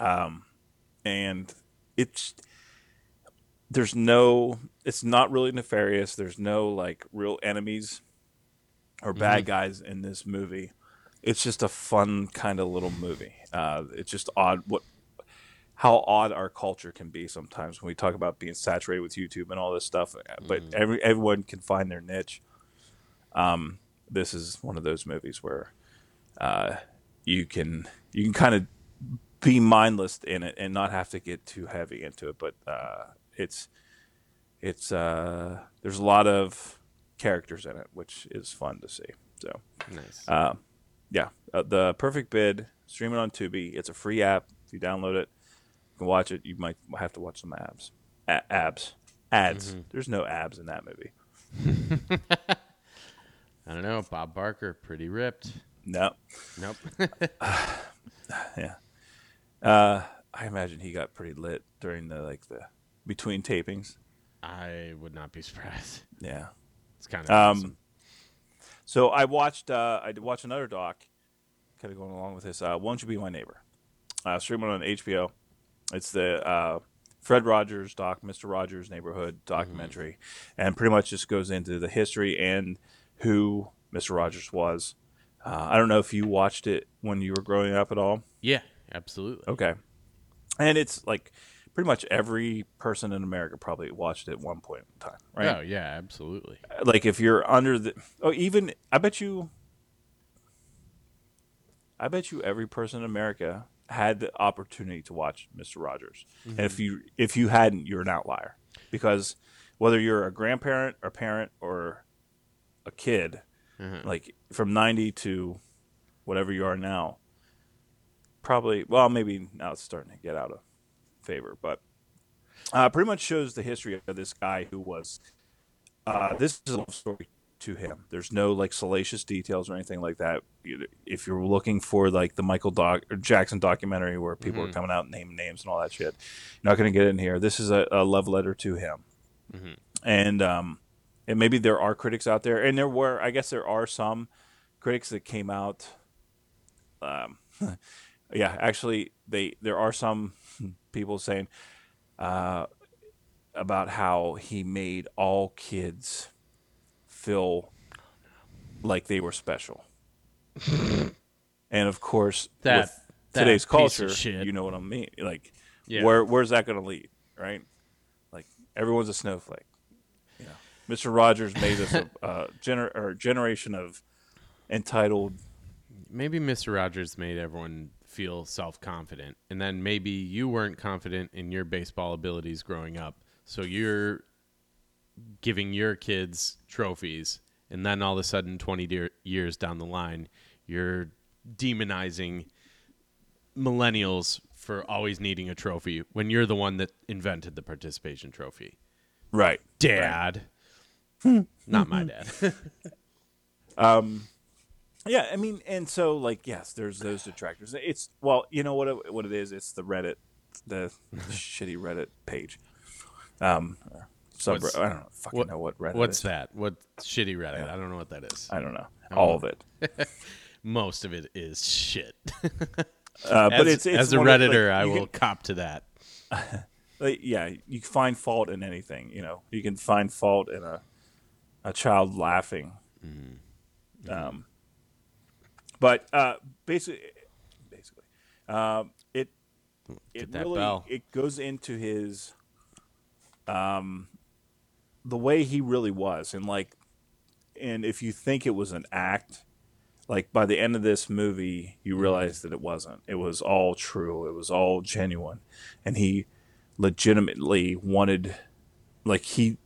um and it's there's no it's not really nefarious. There's no like real enemies or bad guys in this movie. It's just a fun kind of little movie uh it's just odd what how odd our culture can be sometimes when we talk about being saturated with YouTube and all this stuff. But every everyone can find their niche. Um, this is one of those movies where uh, you can you can kind of be mindless in it and not have to get too heavy into it. But uh, it's it's uh, there's a lot of characters in it, which is fun to see. So nice. uh, yeah, uh, the perfect bid streaming on Tubi. It's a free app. If you download it, you can watch it. You might have to watch some abs, A- abs, ads. There's no abs in that movie. <laughs> I don't know. Bob Barker, pretty ripped. No, Nope. <laughs> <sighs> yeah. Uh, I imagine he got pretty lit during the like the between tapings. I would not be surprised. Yeah. It's kind of Um, awesome. So I watched uh, I did watch another doc, kind of going along with this. Uh, Won't you be my neighbor? Uh, streaming on HBO. It's the uh, Fred Rogers doc, Mister Rogers Neighborhood documentary, and pretty much just goes into the history and who Mister Rogers was. Uh, I don't know if you watched it when you were growing up at all. Yeah, absolutely. Okay. And it's like pretty much every person in America probably watched it at one point in time, right? Oh yeah, absolutely. like if you're under the oh even i bet you i bet you every person in america had the opportunity to watch mr rogers and if mm-hmm. you if you hadn't you're an outlier because whether you're a grandparent or parent or a kid mm-hmm. like from 90 to whatever you are now probably well maybe now it's starting to get out of favor but uh, pretty much shows the history of this guy who was uh, this is a love story to him. There's no like salacious details or anything like that. If you're looking for like the Michael doc or Jackson documentary where people are coming out and naming names and all that shit, you're not going to get in here. This is a, a love letter to him, and um, and maybe there are critics out there, and there were, I guess, there are some critics that came out, um, <laughs> yeah, actually, they there are some people saying uh, about how he made all kids feel like they were special. <laughs> and of course, That- with that today's culture, you know what I mean. Like, Yeah. where where's that going to lead, right? Like, everyone's a snowflake. You know, Mr. Rogers made us a, a gener- or generation of entitled. maybe Mr. Rogers made everyone feel self confident, and then maybe you weren't confident in your baseball abilities growing up, so you're giving your kids trophies, and then all of a sudden, twenty dear- years down the line, you're demonizing millennials for always needing a trophy when you're the one that invented the participation trophy. Right. Dad, not my dad. <laughs> Um, Yeah, I mean, and so like, yes, there's those detractors. It's well, you know what it, what it is. It's the Reddit, the <laughs> shitty Reddit page. Um, sub. What's- I don't know, fucking what- know what Reddit. What's is. that? What shitty Reddit? I don't know what that is. I don't know all of it. <laughs> Most of it is shit. <laughs> Uh, but as, it's, it's as a of, like, redditor, I will can- cop to that. like, yeah, you can find fault in anything. You know, you can find fault in a a child laughing. Mm-hmm. Um, but uh, basically, basically, um, it it that really bell. it goes into his um the way he really was, and like, and if you think it was an act. Like by the end of this movie, you Mm-hmm. realize that it wasn't. It was all true. It was all genuine, and he legitimately wanted like he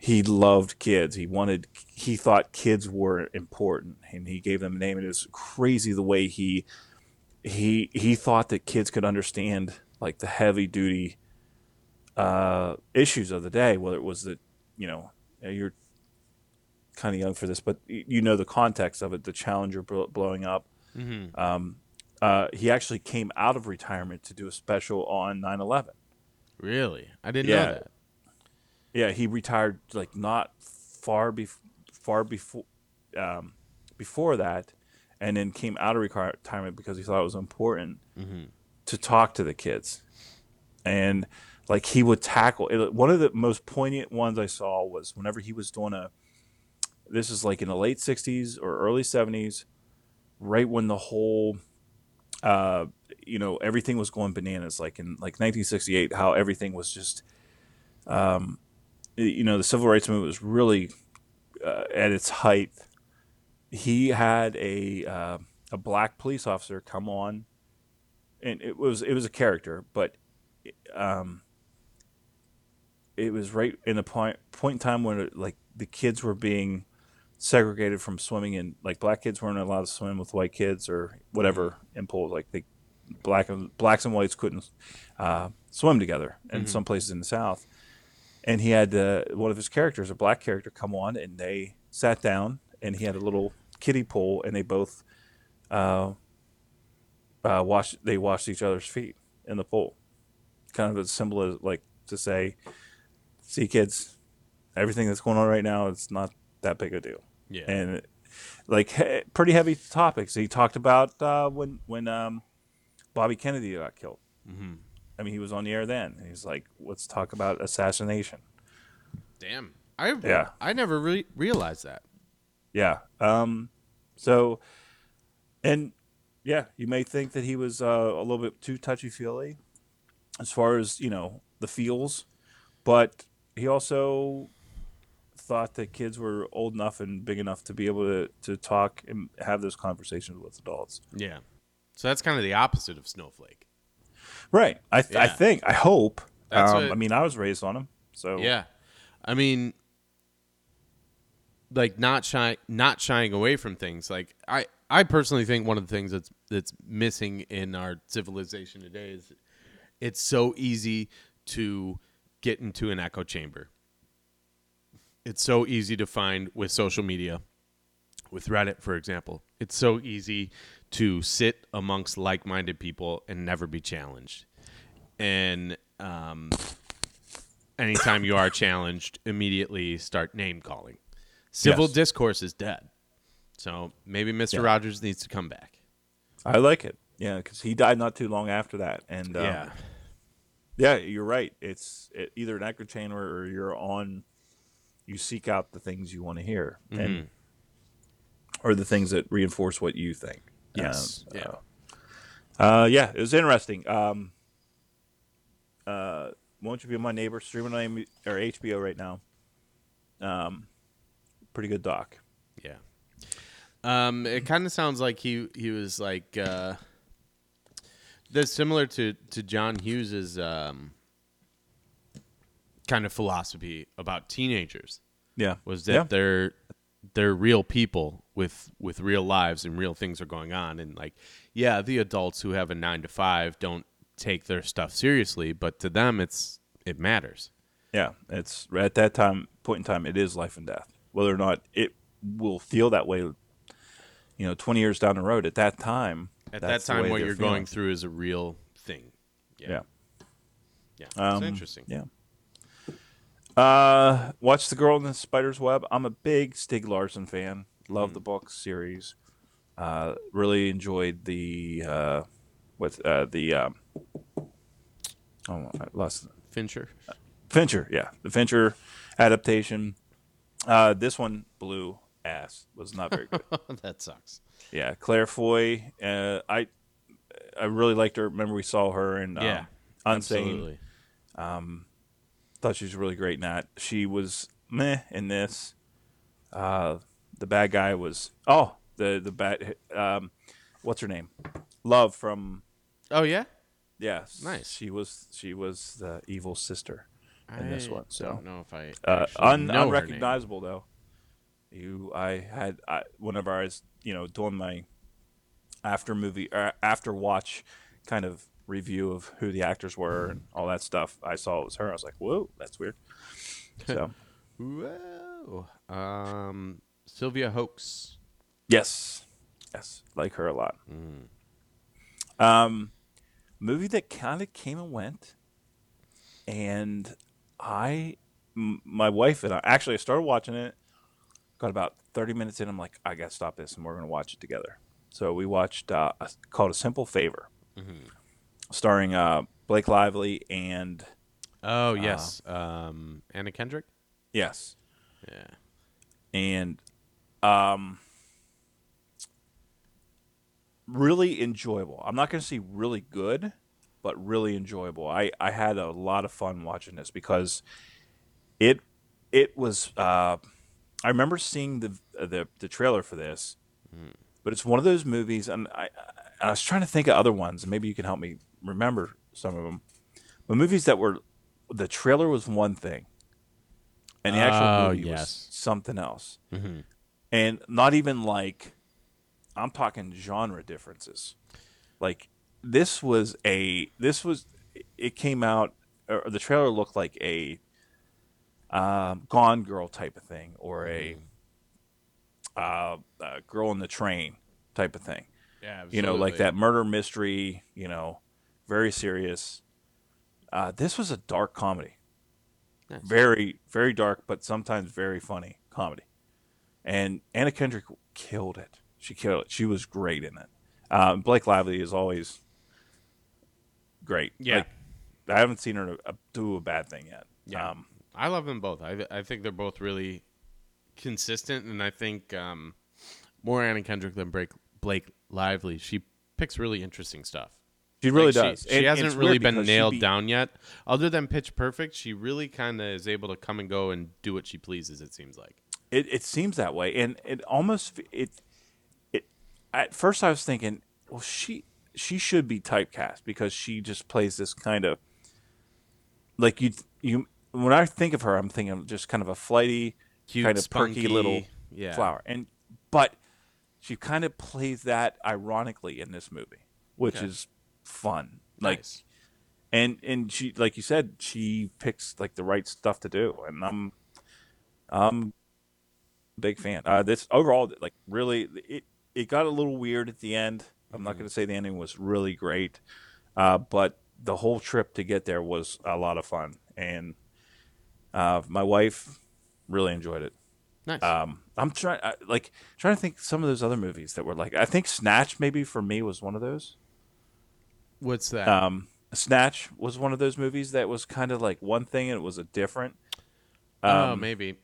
he loved kids he wanted he thought kids were important and he gave them a name and it was crazy the way he he he thought that kids could understand like the heavy duty uh issues of the day whether it was that you know you're kind of young for this but you know the context of it the challenger bl- blowing up um uh, he actually came out of retirement to do a special on 9-11 Really? I didn't Yeah. know that. Yeah, he retired like not far bef- far before um, before that, and then came out of retirement because he thought it was important to talk to the kids, and like he would tackle it, one of the most poignant ones I saw was whenever he was doing a. This is like in the late '60s or early '70s, right when the whole uh, you know everything was going bananas like in like 1968 how everything was just um, you know the civil rights movement was really uh, at its height. He had a uh, a black police officer come on and it was it was a character but um it was right in the point point in time when like the kids were being segregated from swimming and like black kids weren't allowed to swim with white kids or whatever impulse like they black and blacks and whites couldn't uh, swim together in some places in the south and he had uh, one of his characters a black character come on and they sat down and he had a little kiddie pool and they both uh, uh, washed they washed each other's feet in the pool kind of as simple as like to say see kids everything that's going on right now it's not that big a deal Yeah. and like he- pretty heavy topics. He talked about uh, when when um, Bobby Kennedy got killed. Mm-hmm. I mean, he was on the air then. He's like, "Let's talk about assassination." Damn. I Yeah. I never re- realized that. Yeah. Um, so, and yeah, you may think that he was uh, a little bit too touchy feely as far as you know the feels, but he also thought that kids were old enough and big enough to be able to, to talk and have those conversations with adults. Yeah. So that's kind of the opposite of snowflake. Right. I, th- I think. I hope. Um, what- I mean, I was raised on them. So Yeah. I mean like not shy not shying away from things. Like I I personally think one of the things that's that's missing in our civilization today is it's so easy to get into an echo chamber. It's so easy to find with social media, with Reddit, for example. It's so easy to sit amongst like minded people and never be challenged. And um, anytime you are challenged, immediately start name calling. Civil Yes. discourse is dead. So maybe Mr. Yeah. Rogers needs to come back. I like it. Yeah, because he died not too long after that, and um, yeah. yeah, you're right. It's it, either an echo chamber or you're on. You seek out the things you want to hear, Mm-hmm. and or the things that reinforce what you think. Yes. Um, yeah. Uh, yeah, it was interesting. Um, uh, won't you be my neighbor? Streaming on or HBO right now. Um, pretty good doc. Yeah. Um, it kind of sounds like he he was like uh, that's similar to to John Hughes's um, kind of philosophy about teenagers Yeah, was that yeah. they're they're real people with with real lives and real things are going on and like yeah the adults who have a 9 to 5 don't take their stuff seriously but to them it's it matters Yeah, it's at that time point in time, it is life and death. Whether or not it will feel that way, you know, twenty years down the road. At that time, at that time what you're feeling. going through is a real thing Yeah, yeah Um, it's interesting yeah. Uh, watch the Girl in the Spider's Web. I'm a big Stieg Larsson fan. Love the book series. Uh, really enjoyed the uh, with uh, the um, oh, I lost Fincher Fincher, yeah, the Fincher adaptation. Uh, this one blew ass. Was not very good. <laughs> that sucks yeah, Claire Foy. Uh, I I really liked her. Remember we saw her in um, Yeah, Unsane. absolutely Thought she was really great in that. She was meh in this. Uh, the bad guy was oh the the bad um, what's her name? Love from oh yeah yes. Nice. She was she was the evil sister in this one. So I don't know if I uh, un- know her name. unrecognizable though. You, I had I, whenever I was you know doing my after movie uh, after watch kind of review of who the actors were and all that stuff. I saw it was her. I was like, whoa, that's weird. So <laughs> Whoa. Um, Sylvia Hoeks. yes, yes, like her a lot. Mm. Um, movie that kind of came and went, and I, m- my wife and I actually I started watching it. Got about thirty minutes in, I'm like, I gotta stop this, and we're gonna watch it together. So we watched uh, a- called A Simple Favor, starring uh, Blake Lively and Oh yes. um, Anna Kendrick. yes, Yeah. and um, really enjoyable. I'm not going to say really good, but really enjoyable. I I had a lot of fun watching this because it it was. Uh, I remember seeing the the the trailer for this, but it's one of those movies, and I I was trying to think of other ones, and maybe you can help me remember some of them. But movies that were the trailer was one thing, and the actual Oh, movie yes. was something else, Mhm. And not even like I'm talking genre differences. Like this was a this was it came out or the trailer looked like a um, Gone Girl type of thing or a uh, uh, Girl in the Train type of thing. Yeah. You know, like that murder mystery. You know, very serious. Uh, this was a dark comedy Nice. very very dark but sometimes very funny comedy and anna kendrick killed it she killed it she was great in it um, blake lively is always great Yeah. Like, i haven't seen her do a bad thing yet Yeah. um, I love them both. I I think they're both really consistent, and I think um, more Anna Kendrick than Blake Blake Lively. She picks really interesting stuff. she really Like, does She, And hasn't really been nailed be- down yet. Other than Pitch Perfect, she really kind of is able to come and go and do what she pleases. It seems like. It, it seems that way and it almost it it at first i was thinking well she she should be typecast because she just plays this kind of like you you when i think of her i'm thinking of just kind of a flighty Cute, kind of perky little yeah. flower and but she kind of plays that ironically in this movie which Okay. is fun like Nice. and and she like you said she picks like the right stuff to do and i'm i'm big fan uh this overall like really it it got a little weird at the end i'm not going to say the ending was really great uh but the whole trip to get there was a lot of fun and uh my wife really enjoyed it Nice. um I'm trying like trying to think some of those other movies that were like I think Snatch maybe for me was one of those. What's that? Um, Snatch was one of those movies that was kind of like one thing and it was a different. oh, um, maybe.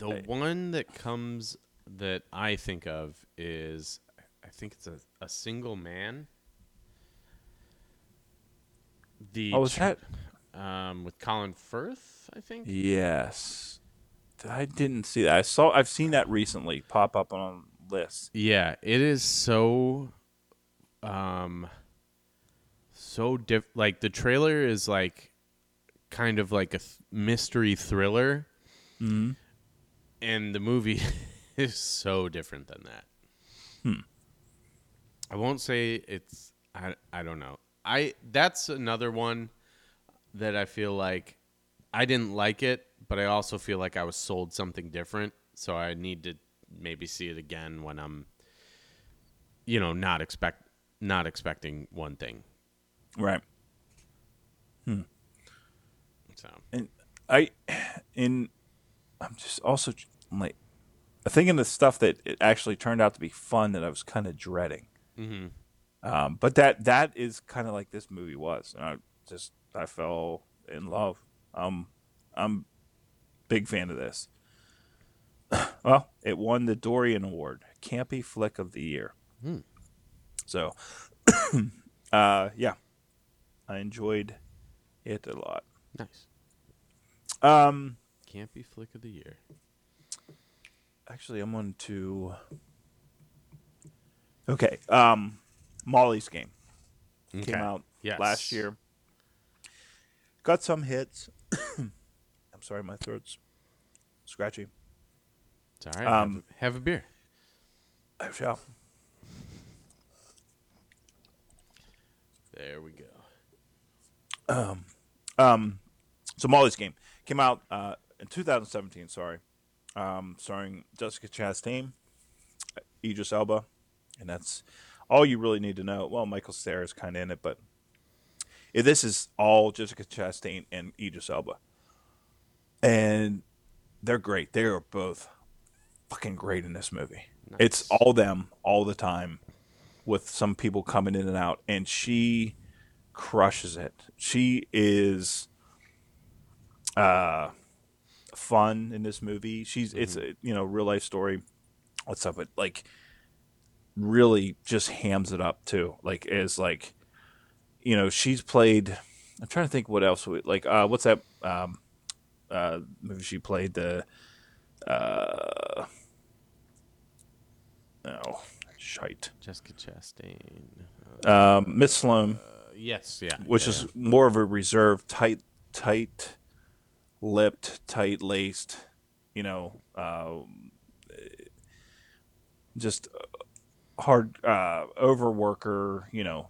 The I- one that comes that I think of is I think it's a, a single man. The Oh, was that? um with Colin Firth, I think. Yes, I didn't see that. I saw. I've seen that recently pop up on lists. Yeah, it is so um so diff like the trailer is like kind of like a th- mystery thriller. Mhm. And the movie <laughs> is so different than that. Hmm. I won't say it's I I don't know. I that's another one that I feel like I didn't like it, but I also feel like I was sold something different, so I need to maybe see it again when I'm you know, not expect not expecting one thing. Right. Hmm. So, And I, <sighs> in, I'm just also I'm like thinking of stuff that it actually turned out to be fun that I was kind of dreading. mhm. Um, but that that is kind of like this movie was. And I just I fell in love. Um, I'm big fan of this. <clears throat> well, it won the Dorian Award, Campy Flick of the Year. Hmm. So, <clears throat> uh, yeah, I enjoyed it a lot. nice. Um, Campy flick of the year. Actually, I'm on to. Okay, um, Molly's Game. Okay. came out Yes. last year. Got some hits. <coughs> I'm sorry, my throat's scratchy. It's all right. have Um, a- have a beer. I shall. There we go. Um, Um, so Molly's Game came out uh, in 2017. Sorry, um, starring Jessica Chastain, Idris Elba, and that's all you really need to know. Well, Michael Cera is kind of in it, but this is all Jessica Chastain and Idris Elba, and they're great. They are both fucking great in this movie. It's all them all the time, with some people coming in and out, and she crushes it. She is uh fun in this movie. She's it's a you know real life story. What's up? But like really just hams it up too. Like is like you know she's played. I'm trying to think what else. We, like uh what's that um uh movie she played the uh oh shite Jessica Chastain. um Miss Sloane. Uh, yes, yeah. which yeah, is more of a reserved, tight, tight lipped, tight laced, you know, uh, just hard uh, overworker, you know,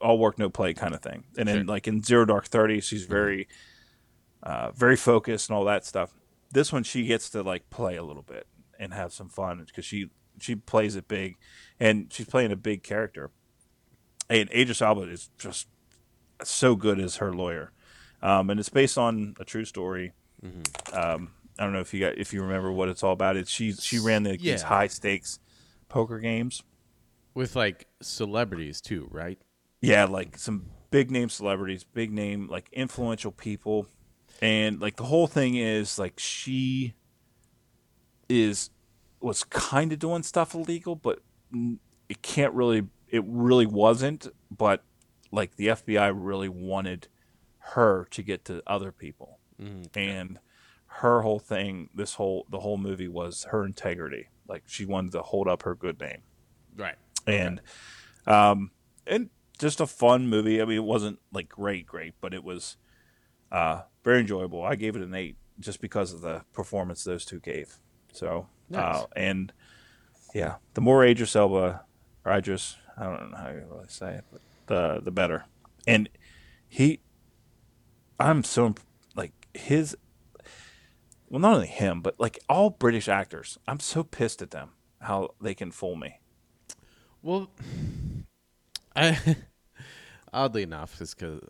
all work no play kind of thing. And then Sure. like in Zero Dark Thirty, she's very, uh, very focused and all that stuff. This one, she gets to like play a little bit and have some fun because she she plays it big, and she's playing a big character. And Idris Elba is just so good as her lawyer, um, and it's based on a true story. Um, I don't know if you got if you remember what it's all about. It's she she ran the, these high stakes poker games. with like celebrities too, right? Yeah, like some big name celebrities, big name like influential people, and like the whole thing is like she is was kind of doing stuff illegal, but it can't really. It really wasn't, but like the FBI really wanted her to get to other people, Mm, and her whole thing, this whole the whole movie was her integrity. Like she wanted to hold up her good name. Right. and um and just a fun movie. I mean it wasn't like great great but it was uh very enjoyable. I gave it an eight just because of the performance those two gave. So Nice. uh and yeah the more Idris Elba or Idris i don't know how you really say it but the the better. And he i'm so like his well not only him but like all british actors i'm so pissed at them how they can fool me Well, I <laughs> oddly enough, is because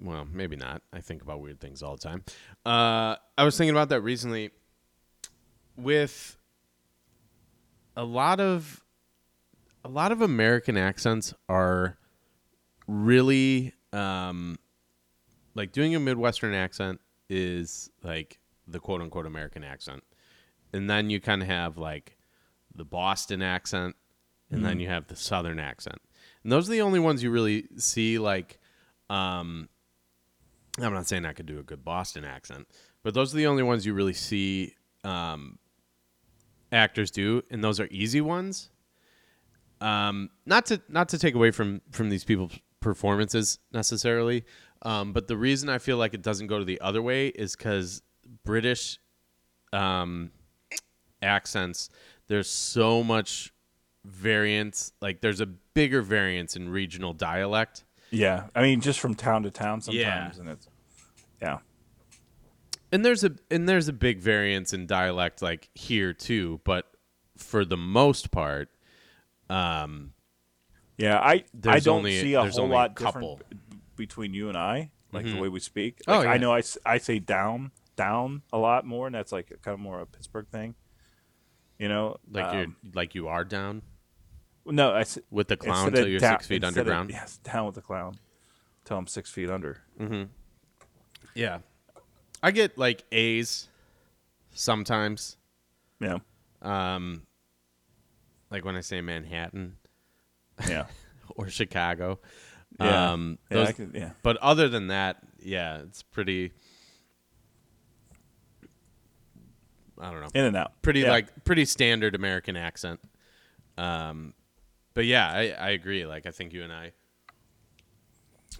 well, maybe not. I think about weird things all the time. Uh, I was thinking about that recently with a lot of a lot of American accents are really um like doing a Midwestern accent is like the quote unquote American accent. And then you kind of have like the Boston accent and then you have the Southern accent. And those are the only ones you really see like um I'm not saying I could do a good Boston accent, but those are the only ones you really see um actors do, and those are easy ones. Um, not to not to take away from from these people's performances necessarily, um, but the reason I feel like it doesn't go to the other way is because British um, accents. There's so much variance. Like there's a bigger variance in regional dialect. Yeah, I mean, just from town to town sometimes, Yeah. and it's yeah, and there's a and there's a big variance in dialect like here too but for the most part um yeah. I I don't only- see a whole a lot couple. different between you and I, like Mhm. the way we speak. Oh, Like, yeah. I know I, I say down down a lot more, and that's like kind of more a Pittsburgh thing. You know, like um, you're like you are down no, I with the clown till you're down- six feet instead of- underground yes, down with the clown. Till I'm six feet under. yeah i get like a's sometimes Yeah, um like when i say manhattan yeah, <laughs> or chicago yeah. um those, could- yeah. but other than that yeah it's pretty i don't know In and out. pretty Yeah. like pretty standard American accent. Um, but yeah, I, I agree. Like I think you and I,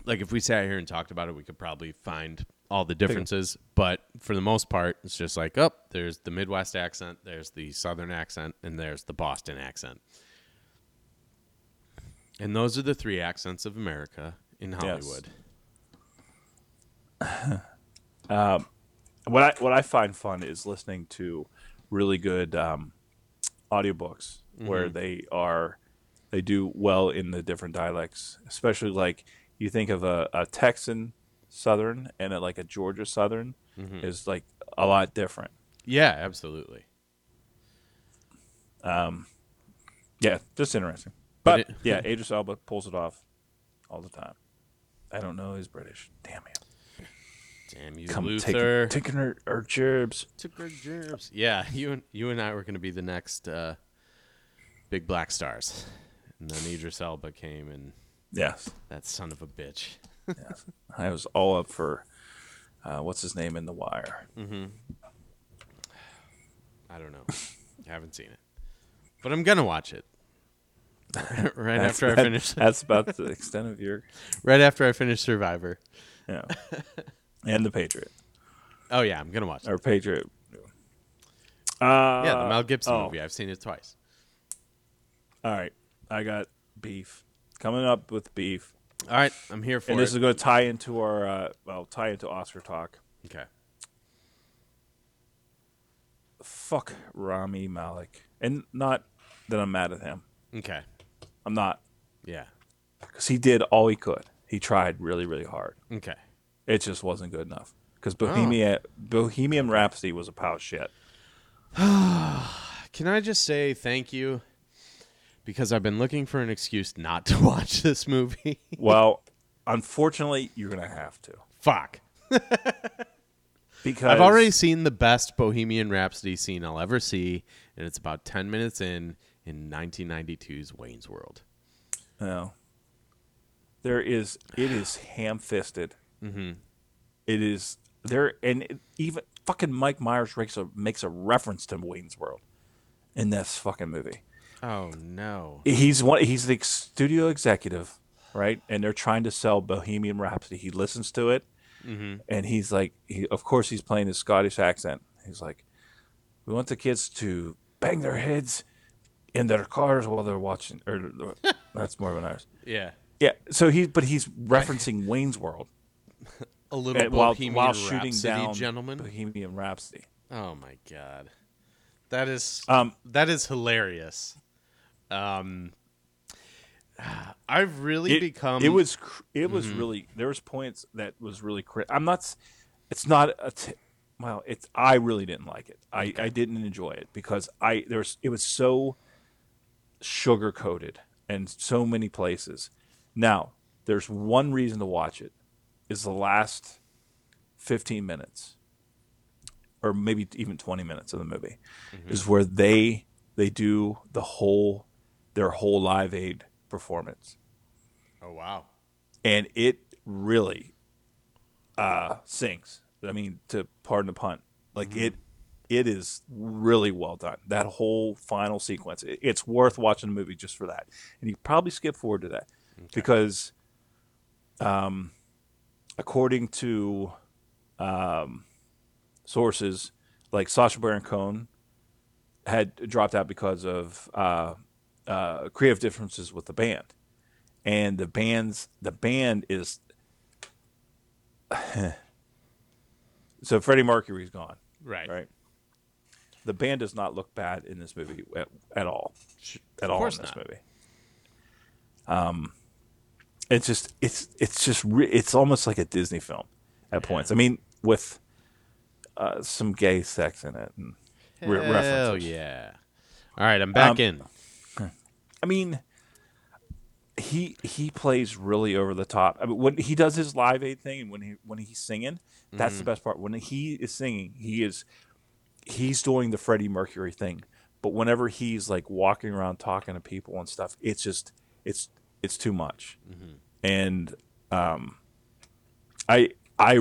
like if we sat here and talked about it, we could probably find all the differences. But for the most part, it's just like, oh, there's the Midwest accent, there's the Southern accent, and there's the Boston accent. And those are the three accents of America in Hollywood. Yes. <laughs> what I what I find fun is listening to really good um, audiobooks where Mm-hmm. they are they do well in the different dialects, especially like you think of a, a Texan Southern and a, like a Georgia Southern Mm-hmm. is like a lot different. Yeah, absolutely. Um, Yeah, just interesting. But it- yeah, <laughs> Idris Elba pulls it off all the time. I don't know he's British. Damn it. Damn you, Come Luther. taking, taking her, her gerbs. Took her germs. Yeah, you and you and I were going to be the next uh, big black stars, and then Idris Elba came, and Yes. that son of a bitch. I was all up for uh, what's his name in The Wire. I don't know. haven't seen it, but I'm gonna watch it. <laughs> right That's- after I that- finish, That's about the extent of your <laughs> right after I finish Survivor. yeah. <laughs> and the Patriot Oh yeah, I'm gonna watch or Patriot. Uh, Yeah, the Mel Gibson oh. movie. I've seen it twice. All right, I got beef coming up with beef, All right, I'm here for and it. And this is going to tie into our uh, well, tie into Oscar talk. okay. Fuck Rami Malek, and not that I'm mad at him. Okay. I'm not Yeah. because he did all he could. He tried really, really hard. Okay. It just wasn't good enough. Because Bohemian oh. Bohemian Rhapsody was a pile of shit. <sighs> Can I just say thank you? Because I've been looking for an excuse not to <laughs> watch this movie. <laughs> Well, unfortunately, you're gonna have to Fuck. because <laughs> I've already seen the best Bohemian Rhapsody scene I'll ever see, and it's about 10 minutes in in 1992's Wayne's World. No. There is it is ham fisted. Mm-hmm. is there, and it, even fucking Mike Myers makes a makes a reference to Wayne's World in this fucking movie. Oh, no. He's one. He's the studio executive, right? And they're trying to sell Bohemian Rhapsody. He listens to it, and he's like, he, of course, he's playing his Scottish accent. He's like, we want the kids to bang their heads in their cars while they're watching. Or <laughs> that's more of an Irish. Yeah. Yeah. So he, but he's referencing Wayne's World A little and while, Bohemian while shooting Rhapsody, down gentlemen. Bohemian Rhapsody. Oh my god. That is Um, that is hilarious. Um <sighs> I've really it, become it was cr- it was Mm-hmm. really there was points that was really crit- i'm not it's not a t- well it's i really didn't like it i i didn't enjoy it because i there's it was so sugar coated in so many places. Now, there's one reason to watch it. Is the last 15 minutes or maybe even 20 minutes of the movie is where they they do the whole their whole live aid performance. Oh wow. and it really uh sings i mean to pardon the pun like it it is really well done that whole final sequence it, it's worth watching the movie just for that and you probably skip forward to that because um according to um sources like Sacha Baron Cohen had dropped out because of uh, uh, creative differences with the band, and the band's the band is <sighs> so Freddie Mercury's gone, Right. right? The band does not look bad in this movie at, at all, at all in this not. movie. Um, it's just it's it's just re- it's almost like a Disney film at points. I mean, with uh, some gay sex in it and re- Hell references. yeah. All right, I'm back Um, in. I mean, he he plays really over the top. I mean, when he does his live aid thing, and when he when he's singing, that's the best part. When he is singing, he is he's doing the Freddie Mercury thing. But whenever he's like walking around talking to people and stuff, it's just it's it's too much. And um, I I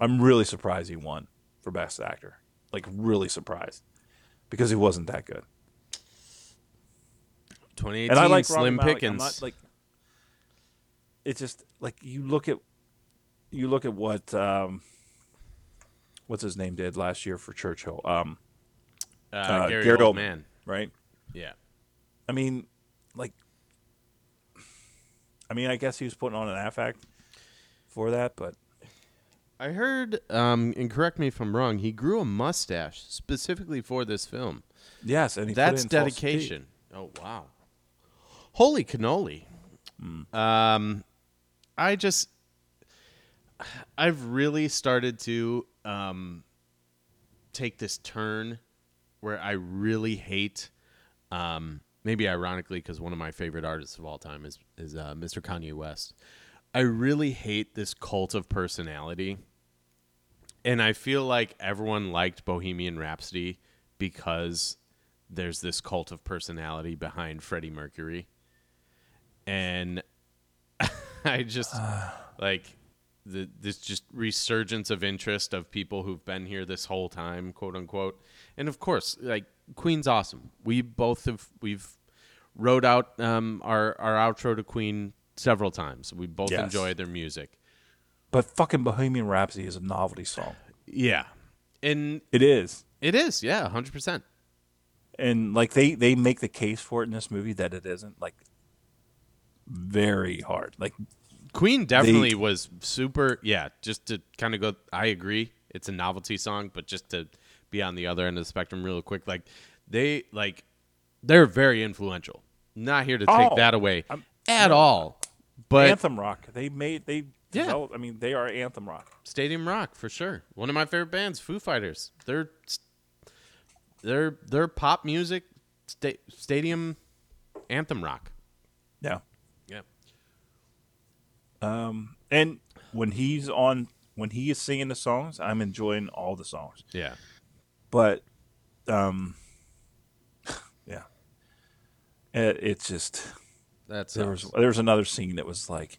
I'm really surprised he won for best actor. Like really surprised because he wasn't that good. 2018 and I like Slim Pickens. not like it's just like you look at you look at what um what's his name did last year for Churchill, um, uh, uh, Gary, Gary Oldman. Oldman. right? Yeah. I mean, like, I mean, I guess he was putting on an affect for that, but I heard, um, and correct me if I'm wrong, he grew a mustache specifically for this film. yes, and he put That's in dedication. Oh wow! Holy cannoli! Um, I just, I've really started to um, take this turn where I really hate. Um, maybe ironically, because one of my favorite artists of all time is is uh, Mr. Kanye West. I really hate this cult of personality. And I feel like everyone liked Bohemian Rhapsody because there's this cult of personality behind Freddie Mercury. And <laughs> I just like the this just resurgence of interest of people who've been here this whole time, quote unquote. And of course, like Queen's awesome. We both have we've wrote out um, our our outro to Queen several times. We both Yes. enjoy their music. But fucking Bohemian Rhapsody is a novelty song. Yeah, and It is. it is. Yeah, hundred percent. and like they they make the case for it in this movie that it isn't like very hard like Queen definitely was super. Yeah, just to kind of go. I agree. It's a novelty song, but just to be on the other end of the spectrum, real quick, like they like they're very influential. Not here to take Oh, that away I'm- at all. But anthem rock they made they Yeah. developed, i mean they are anthem rock Stadium Rock for sure. One of my favorite bands, Foo Fighters. They're they're they're pop music, sta- stadium anthem rock. Yeah. Um and when he's on when he is singing the songs i'm enjoying all the songs Yeah. but um <laughs> yeah it, it's just That's there was there was another scene that was like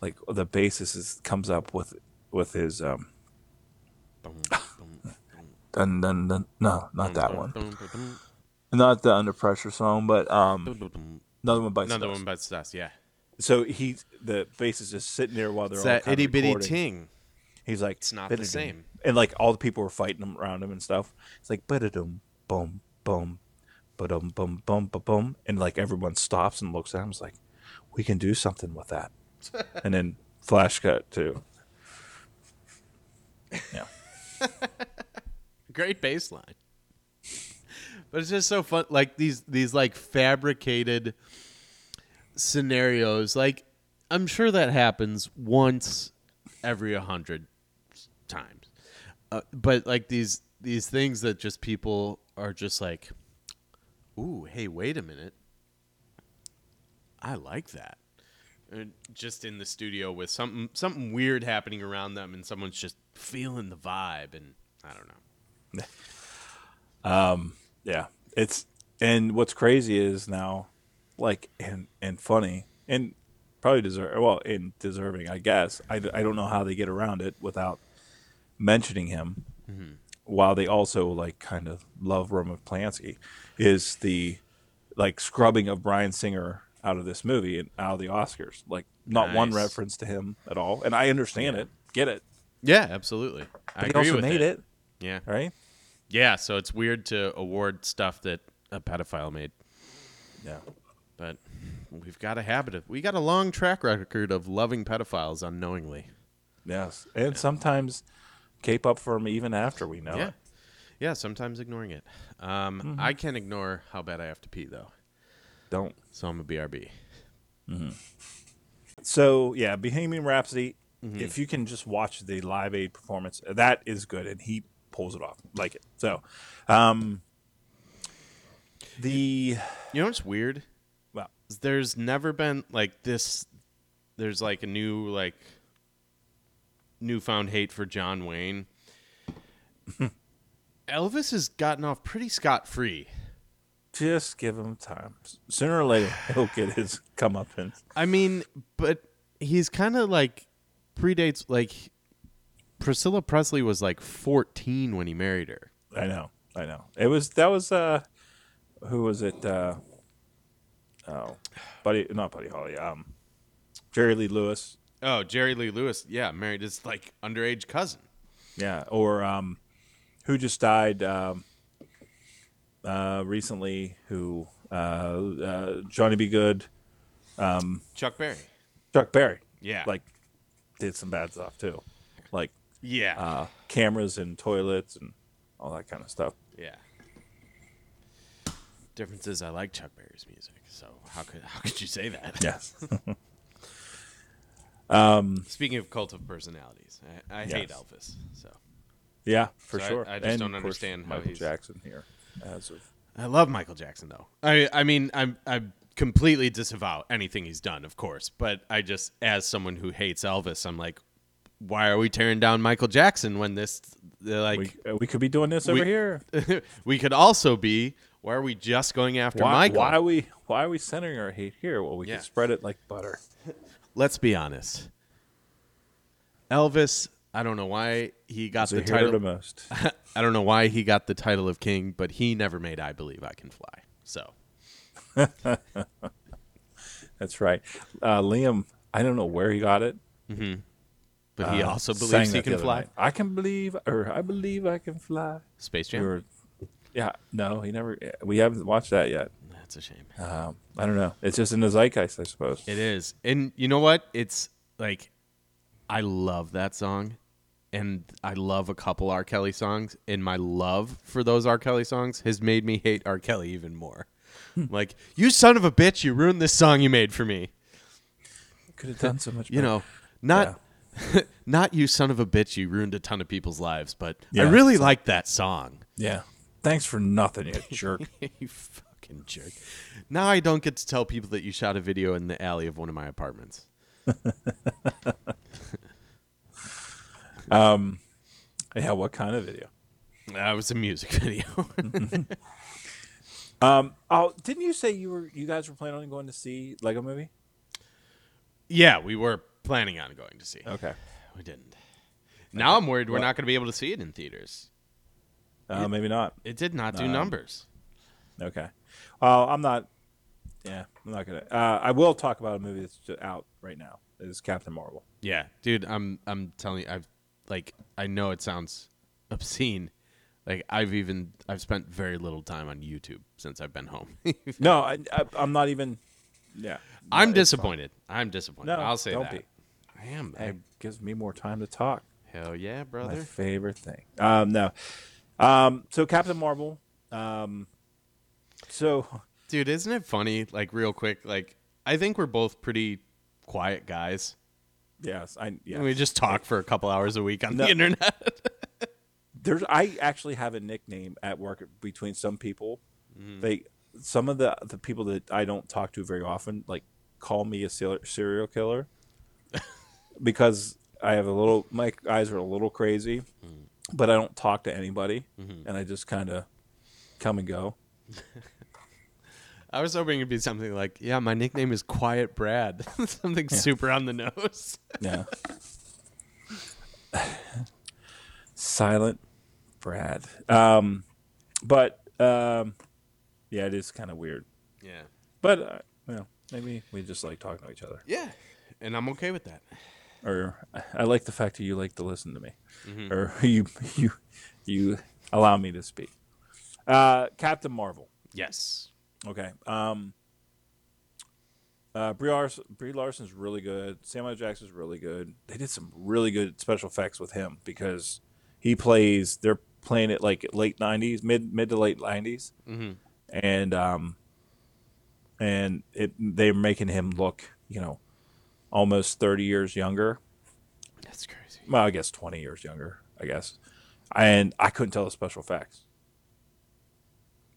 like the bassist is, comes up with with his um <laughs> dun dun dun no not that one <laughs> not the under pressure song but um another one by Another one bites the dust. Yeah. So he's the face bassist just sitting there while they're It's all that kind of itty bitty recording. ting. he's like It's not the "Ba-da-dum." same. and like all the people were fighting him around him and stuff it's like ba-da-dum boom boom ba-dum boom boom ba boom and like everyone stops and looks at him it's like we can do something with that <laughs> and then flash cut to yeah <laughs> Great bass line. But it's just so fun like these these like fabricated scenarios. Like I'm sure that happens once every a hundred times. Uh, but like these these things that just people are just like ooh, hey, wait a minute. I like that. Uh, just in the studio with something something weird happening around them, and someone's just feeling the vibe, and I don't know. <laughs> Um, yeah, it's and what's crazy is now, like and and funny and probably deserve well and deserving, I guess. I, I don't know how they get around it without mentioning him, mm-hmm. while they also like kind of love Roman Polanski, is the like scrubbing of Bryan Singer out of this movie and out of the Oscars. Like not one reference to him at all, and I understand it, get it. Yeah, absolutely. I But he agree also with made it, Yeah, right? yeah. So it's weird to award stuff that a pedophile made, Yeah. But we've got a habit of we got a long track record of loving pedophiles unknowingly. Yes, and sometimes cape up for them even after we know yeah, it. yeah. Sometimes ignoring it. Um, Mm-hmm. I can't ignore how bad I have to pee though, Don't. so I'm a BRB. Mm-hmm. So yeah, Bohemian Rhapsody. Mm-hmm. If you can just watch the Live Aid performance, that is good, and he pulls it off like it. So, um, the You know what's weird? There's never been like this. There's like a new like newfound hate for John Wayne. <laughs> Elvis has gotten off pretty scot free. just give him time. Sooner or later, <laughs> he'll get his comeuppance. I mean, but he's kind of like predates like Priscilla Presley was like 14 when he married her. I know, I know. It was that was uh, who was it? Uh, oh, Buddy, not Buddy Holly. Um, Jerry Lee Lewis. Oh, Jerry Lee Lewis, yeah, married his like underage cousin. Yeah, or um, who just died um, uh, recently? Who uh, uh, Johnny B. Goode, Um, Chuck Berry. Chuck Berry. Yeah. like did some bad stuff too, like Yeah. uh, cameras and toilets and all that kind of stuff. yeah. Difference is I like Chuck Berry's music, how could how could you say that? Yes, <laughs> <laughs> um, Speaking of cult of personalities, I, I hate Elvis. So yeah, for So sure. I just And, don't understand how Michael he's- Jackson here as of I love Michael Jackson though. I I mean I'm I completely disavow anything he's done, of course, but I just as someone who hates Elvis, I'm like, why are we tearing down Michael Jackson when this like we, we could be doing this over we- here. <laughs> we could also be why are we just going after Why, Michael? why are we why are we centering our hate here? Well, we Yeah. can spread it like butter. <laughs> Let's be honest. Elvis, I don't know why he got the here the title. most. <laughs> I don't know why he got the title of king, but he never made "I Believe I Can Fly." So <laughs> That's right. Uh, Liam, I don't know where he got it. Mhm. but he uh, also believes he can fly. night. I can believe, or I believe I can fly. Space We Jam. were, yeah, no, he never. We haven't watched that yet. That's a shame. Um, I don't know. It's just in the zeitgeist, I suppose. It is. And you know what? It's like I love that song and I love a couple R. Kelly songs, and my love for those R. Kelly songs has made me hate R. Kelly even more. like, you son of a bitch, you ruined this song you made for me. Could have done so much. You better. know, not <laughs> not you son of a bitch, you ruined a ton of people's lives, but I Yeah, really like that song. Yeah. Thanks for nothing, you jerk. <laughs> you fucking jerk. Now I don't get to tell people that you shot a video in the alley of one of my apartments. <laughs> um, yeah. What kind of video? That was a music <laughs> video. um, Oh, didn't you say you were? You guys were planning on going to see Lego Movie? Yeah, we were planning on going to see. Okay. We didn't. Now I'm worried we're Well- not going to be able to see it in theaters. Uh, maybe not. It did not do Um, numbers. Okay. Well, I'm not. Yeah, I'm not gonna. Uh, I will talk about a movie that's just out right now. Is Captain Marvel. Yeah, dude, I'm I'm telling you, I've like I know it sounds <laughs> obscene. Like I've even I've spent very little time on YouTube since I've been home. <laughs> No, I, I, I'm not even. Yeah. I'm disappointed. I'm disappointed. No, I'll say don't that. be. I am. fine. It gives me more time to talk. hell yeah, brother. My favorite thing. Um, no. Um, so Captain Marvel. Um, so <laughs> Dude, isn't it funny? Like real quick, like I think we're both pretty quiet guys. yes, I yeah. We just talk for a couple hours a week on No. the internet. <laughs> There's I actually have a nickname at work between some people. Mm-hmm. They some of the the people that I don't talk to very often like call me a serial serial killer <laughs> because I have a little my eyes are a little crazy, but I don't talk to anybody, and I just kind of come and go. <laughs> I was hoping it'd be something like, yeah, my nickname is Quiet Brad. <laughs> something super on the nose. Yeah. <sighs> Silent Brad. Um, but um, yeah, it is kind of weird. Yeah. But uh, well, maybe we just like talking to each other. Yeah. And I'm okay with that. Or I like the fact that you like to listen to me, or <laughs> you you you allow me to speak. Uh, Captain Marvel. Yes. Okay. Um, uh, Brie, Brie Larson's really good. Samuel Jackson's really good. They did some really good special effects with him because he plays. They're playing it like late '90s, mid mid to late '90s, Mhm. and um, and it they're making him look, you know, almost 30 years younger. That's crazy. Well, I guess 20 years younger. I guess, and I couldn't tell the special effects.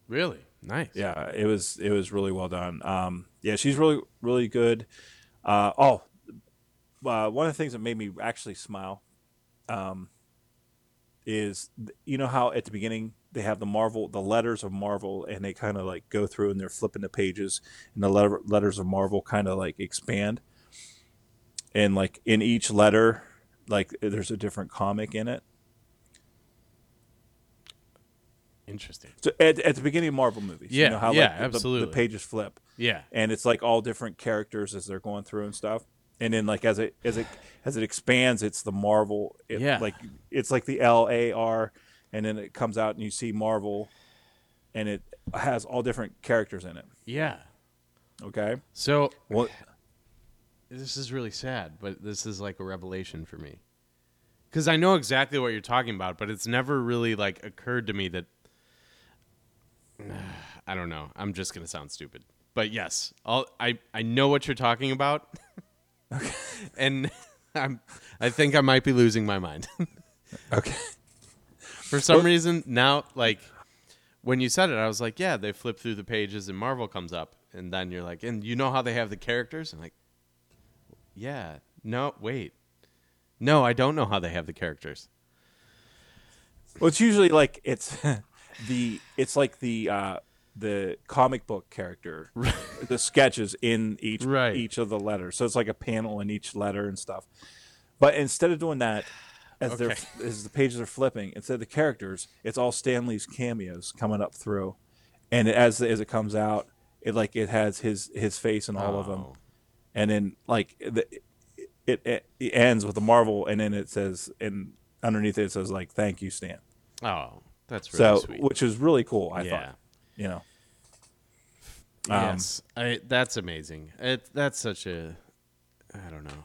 Really? Nice. yeah it was it was really well done um yeah she's really really good uh oh uh, one of the things that made me actually smile um is you know how at the beginning they have the marvel the letters of marvel and they kind of like go through and they're flipping the pages and the letter, letters of marvel kind of like expand and like in each letter like there's a different comic in it Interesting. so at, at the beginning of marvel movies you Yeah, know how yeah, like the- the, absolutely. the pages flip Yeah. and it's like all different characters as they're going through and stuff. And then like as it as it as it expands, it's the Marvel. It, Yeah. Like it's like the L A R, and then it comes out and you see Marvel, and it has all different characters in it. Yeah. Okay. So Well, this is really sad, but this is like a revelation for me. Because I know exactly what you're talking about, but it's never really like occurred to me that. <sighs> I don't know. I'm just gonna sound stupid, but yes, I'll, I I know what you're talking about, <laughs> okay. <laughs> and <laughs> I'm I think I might be losing my mind. okay. For some reason, now like when you said it, I was like, yeah, they flip through the pages and Marvel comes up, and then you're like, and you know how they have the characters, and like, yeah, no, wait, no, I don't know how they have the characters. Well, it's usually like it's <laughs> the it's like the uh, the comic book character, the sketches in each Right. each of the letters. So it's like a panel in each letter and stuff. But instead of doing that, as they're as the pages are flipping, instead of the characters, it's all Stan Lee's cameos coming up through, and as as it comes out, it like it has his his face in all of them, Oh. And then like the, it, it it ends with the Marvel, and then it says and underneath it, it says like "Thank you, Stan." Oh, that's really so sweet. which is really cool. I yeah. thought, you know, um, yes, I, that's amazing. It, that's such a, I don't know.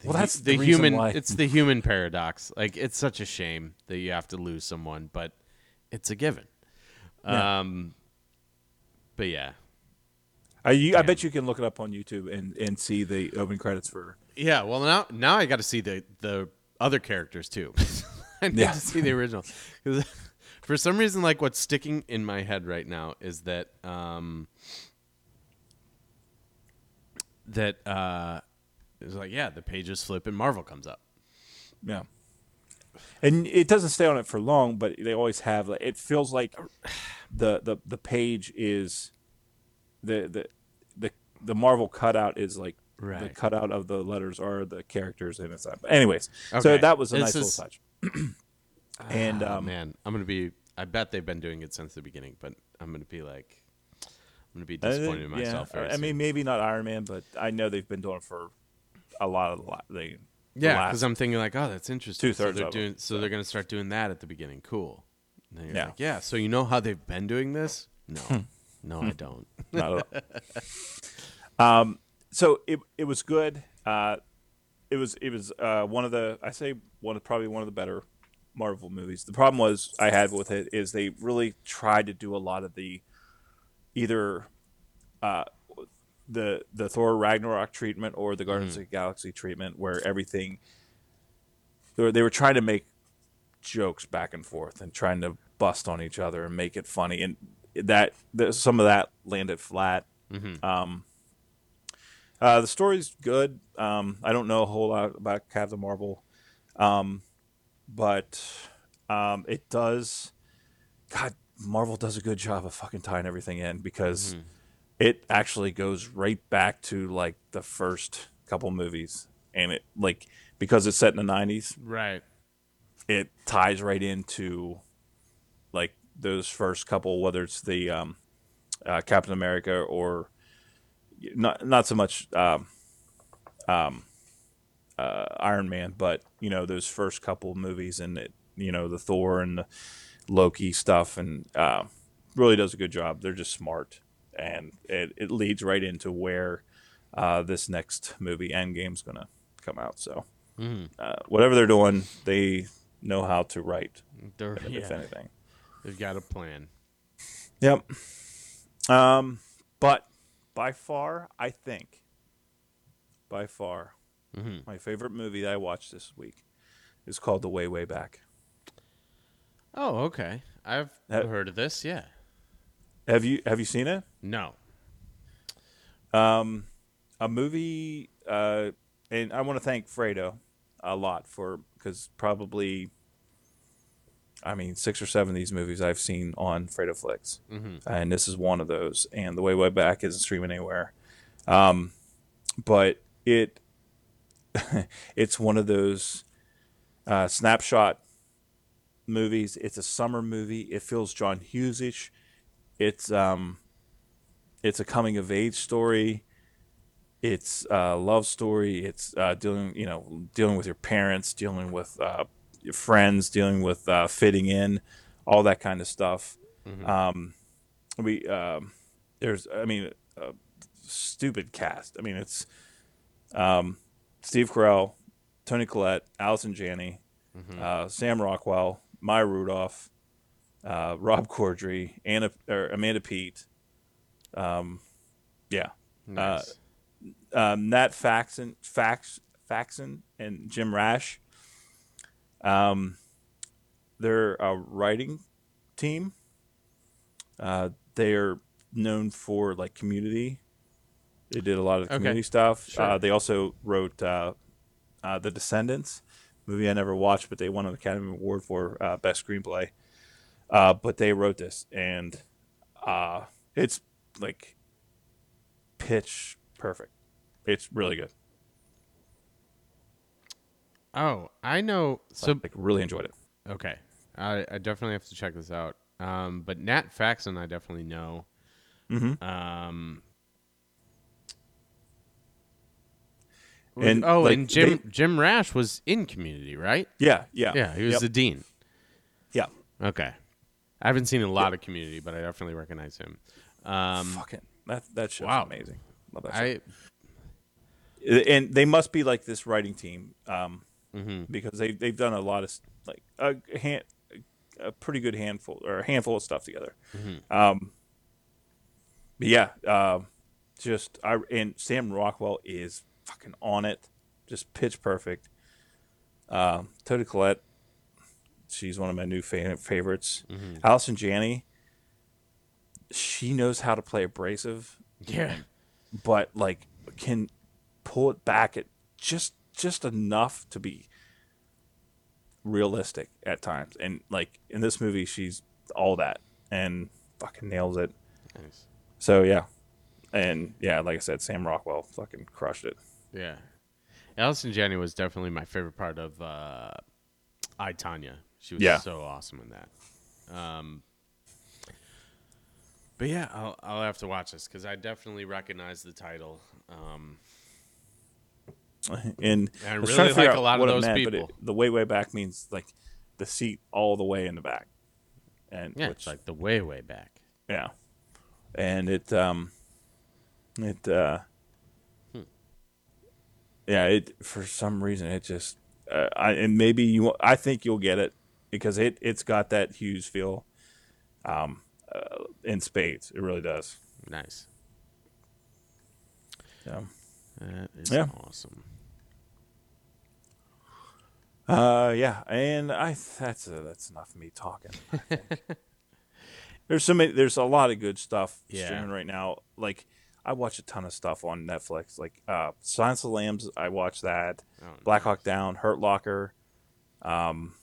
The Well, that's the the human. why- It's the human paradox. Like it's such a shame that you have to lose someone, but it's a given. Yeah. Um, but yeah, I you, I bet you can look it up on YouTube and and see the opening credits for. yeah. Well, now now I got to see the the other characters too. <laughs> I need Yeah. to see the original <laughs> for some reason, like what's sticking in my head right now is that um that uh it's like yeah, the pages flip and Marvel comes up. Yeah. And it doesn't stay on it for long, but they always have. Like, it feels like the the the page is the the the the Marvel cutout is like the cutout of the letters are the characters and it's. But anyways, so that was a This nice is- little touch. <clears throat> and Oh, um, man, I'm gonna be. I bet they've been doing it since the beginning, but I'm gonna be like, I'm gonna be disappointed in myself. yeah, I mean, maybe not Iron Man, but I know they've been doing it for a lot of the la- they. yeah, because I'm thinking like, oh, that's interesting. Two-thirds so they're doing. So they're gonna start doing that at the beginning. Cool. And then you're Yeah. like, yeah. So you know how they've been doing this? <laughs> No. No, I don't. <laughs> Not at all. um, so it it was good. Uh, it was it was uh, one of the I say one of probably one of the better Marvel movies. The problem was I had with it is they really tried to do a lot of the either uh, the the Thor Ragnarok treatment or the Guardians of the Galaxy treatment where everything they were, they were trying to make jokes back and forth and trying to bust on each other and make it funny and that, that some of that landed flat. Mm-hmm. Um, uh, the story's good. Um, I don't know a whole lot about Captain Marvel, um, but um, it does. God, Marvel does a good job of fucking tying everything in because it actually goes right back to like the first couple movies, and it like because it's set in the '90s, Right. it ties right into like those first couple, whether it's the um, uh, Captain America or not not so much um, um, uh, Iron Man, but you know those first couple movies and it, you know the Thor and the Loki stuff, and uh, really does a good job. They're just smart, and it, it leads right into where uh, this next movie Endgame is gonna come out. So Mm-hmm. uh, whatever they're doing, they know how to write, They're, if yeah, anything. They've got a plan. Yep. Um, but by far, I think, by far, Mm-hmm. my favorite movie that I watched this week is called The Way Way Back. Oh, okay. I've Uh, heard of this. Yeah. Have you Have you seen it? No. Um, a movie, uh, and I want to thank Fredo a lot for because probably, I mean, six or seven of these movies I've seen on Fredo Flicks, Mm-hmm. and this is one of those. And the way way back isn't streaming anywhere, um, but it <laughs> it's one of those uh, snapshot movies. It's a summer movie. It feels John Hughesish. It's um, it's a coming of age story. It's a love story. It's uh, dealing, you know, dealing with your parents, dealing with uh, friends, dealing with uh, fitting in, all that kind of stuff. Um, we um, there's, I mean, a stupid cast. I mean, it's um, Steve Carell, Toni Collette, Allison Janney, uh, Sam Rockwell, Maya Rudolph, uh, Rob Corddry, Anna or Amanda Peet. Um, yeah, Nice. um, Nat Faxon, Fax, Faxon, and Jim Rash. Um, they're a writing team. Uh, they're known for like Community. They did a lot of Okay. community stuff. Sure. Uh, they also wrote uh, uh, The Descendants, movie I never watched, but they won an Academy Award for uh, best screenplay. Uh, but they wrote this, and uh, it's like pitch perfect. It's really good. Oh, I know. So like really enjoyed it. okay, I, I definitely have to check this out. Um, but Nat Faxon, I definitely know. Mm-hmm. Um, And, oh, like, and Jim they- Jim Rash was in Community, right? Yeah, yeah, Yeah, he was Yep. the dean. yeah. Okay, I haven't seen a lot of Community, but I definitely recognize him. Um, Fucking that that show's Wow. amazing. Love that show. I and they must be like this writing team um, mhm. because they they've done a lot of like a hand a pretty good handful or a handful of stuff together. Mm-hmm. Um, but yeah, um, just I and Sam Rockwell is fucking on it, just pitch perfect. Um, Toni Collette, she's one of my new fa- favorites. Mm-hmm. Allison Janney, she knows how to play abrasive yeah, but like can pull it back at just just enough to be realistic at times. And like in this movie, she's all that and fucking nails it. nice. So yeah, and yeah, like I said, Sam Rockwell fucking crushed it. Yeah, Allison Janney was definitely my favorite part of uh, I Tonya. She was Yeah. so awesome in that. Um, but yeah, I'll I'll have to watch this because I definitely recognize the title. Um, And I was really trying to figure like a lot of it those meant, but people. it- the way way back means like the seat all the way in the back, and yeah, which it's like the way way back. Yeah. And it um it uh yeah, it for some reason it just uh, I and maybe you I think you'll get it because it it's got that Hughes feel um uh, in spades. It really does. Nice. Yeah. That is Yeah. awesome. Uh yeah, and I that's uh, that's enough of me talking. <laughs> There's so many. There's a lot of good stuff Yeah. streaming right now. Like I watch a ton of stuff on Netflix. Like uh, Silence of the Lambs. I watch that. Oh, Black Hawk Down, Hurt Locker, um,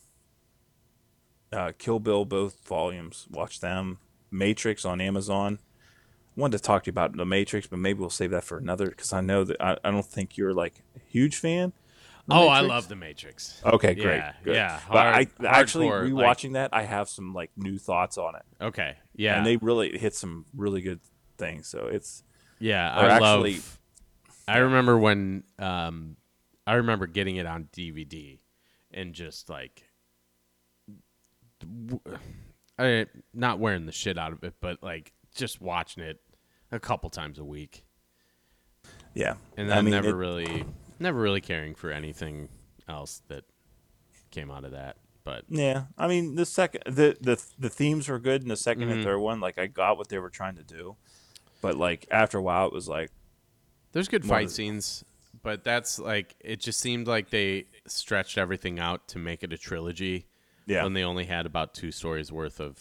uh, Kill Bill, both volumes. Watch them. Matrix on Amazon. Wanted to talk to you about the Matrix, but maybe we'll save that for another because I know that I, I don't think you're like a huge fan. Of The Oh, I love the Matrix. Okay, great, Yeah, good. yeah, but I hard- actually hardcore, like- rewatching that, I have some like new thoughts on it, Okay. Yeah. and they really hit some really good things. So it's yeah. I actually- love. I remember when um, I remember getting it on DVD and just like, w- I not wearing the shit out of it, but like just watching it a couple times a week, yeah, and then I mean, never it- really, never really caring for anything else that came out of that. But Yeah, I mean the second the the the themes were good in the 2nd Mm-hmm. and third one. Like I got what they were trying to do, but like after a while, it was like There's good fight than- scenes, but that's like it just seemed like they stretched everything out to make it a trilogy yeah, when they only had about two stories worth of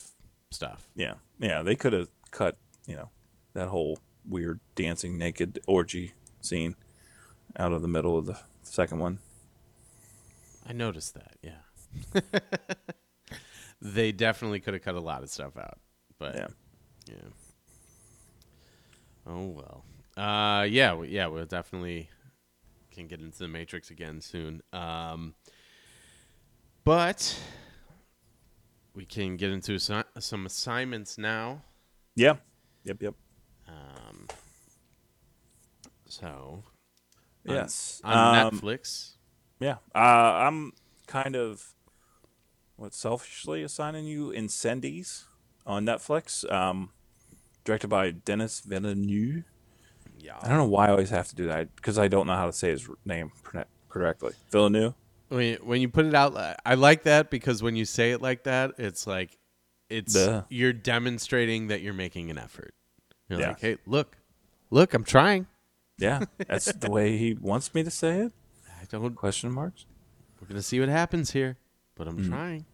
stuff. yeah, yeah. They could have cut you know that whole weird dancing naked orgy scene out of the middle of the second one. I noticed that, yeah. <laughs> they definitely could have cut a lot of stuff out, but Yeah, yeah. Oh well. Uh, yeah, we, yeah, we'll definitely can get into the Matrix again soon. Um, but we can get into assi- some assignments now. yeah, yep, yep. Um, so Yes, on Um, Netflix. Yeah, uh, I'm kind of what selfishly assigning you Incendies on Netflix, um, directed by Denis Villeneuve. Yeah, I don't know why I always have to do that because I don't know how to say his name correctly. Villeneuve. When you, when you put it out, I like that because when you say it like that, it's like it's Duh. you're demonstrating that you're making an effort. You're Yeah. like, hey, look, look, I'm trying. Yeah, that's the way he wants me to say it. I don't. Question marks. We're gonna see what happens here, but I'm Mm-hmm. trying.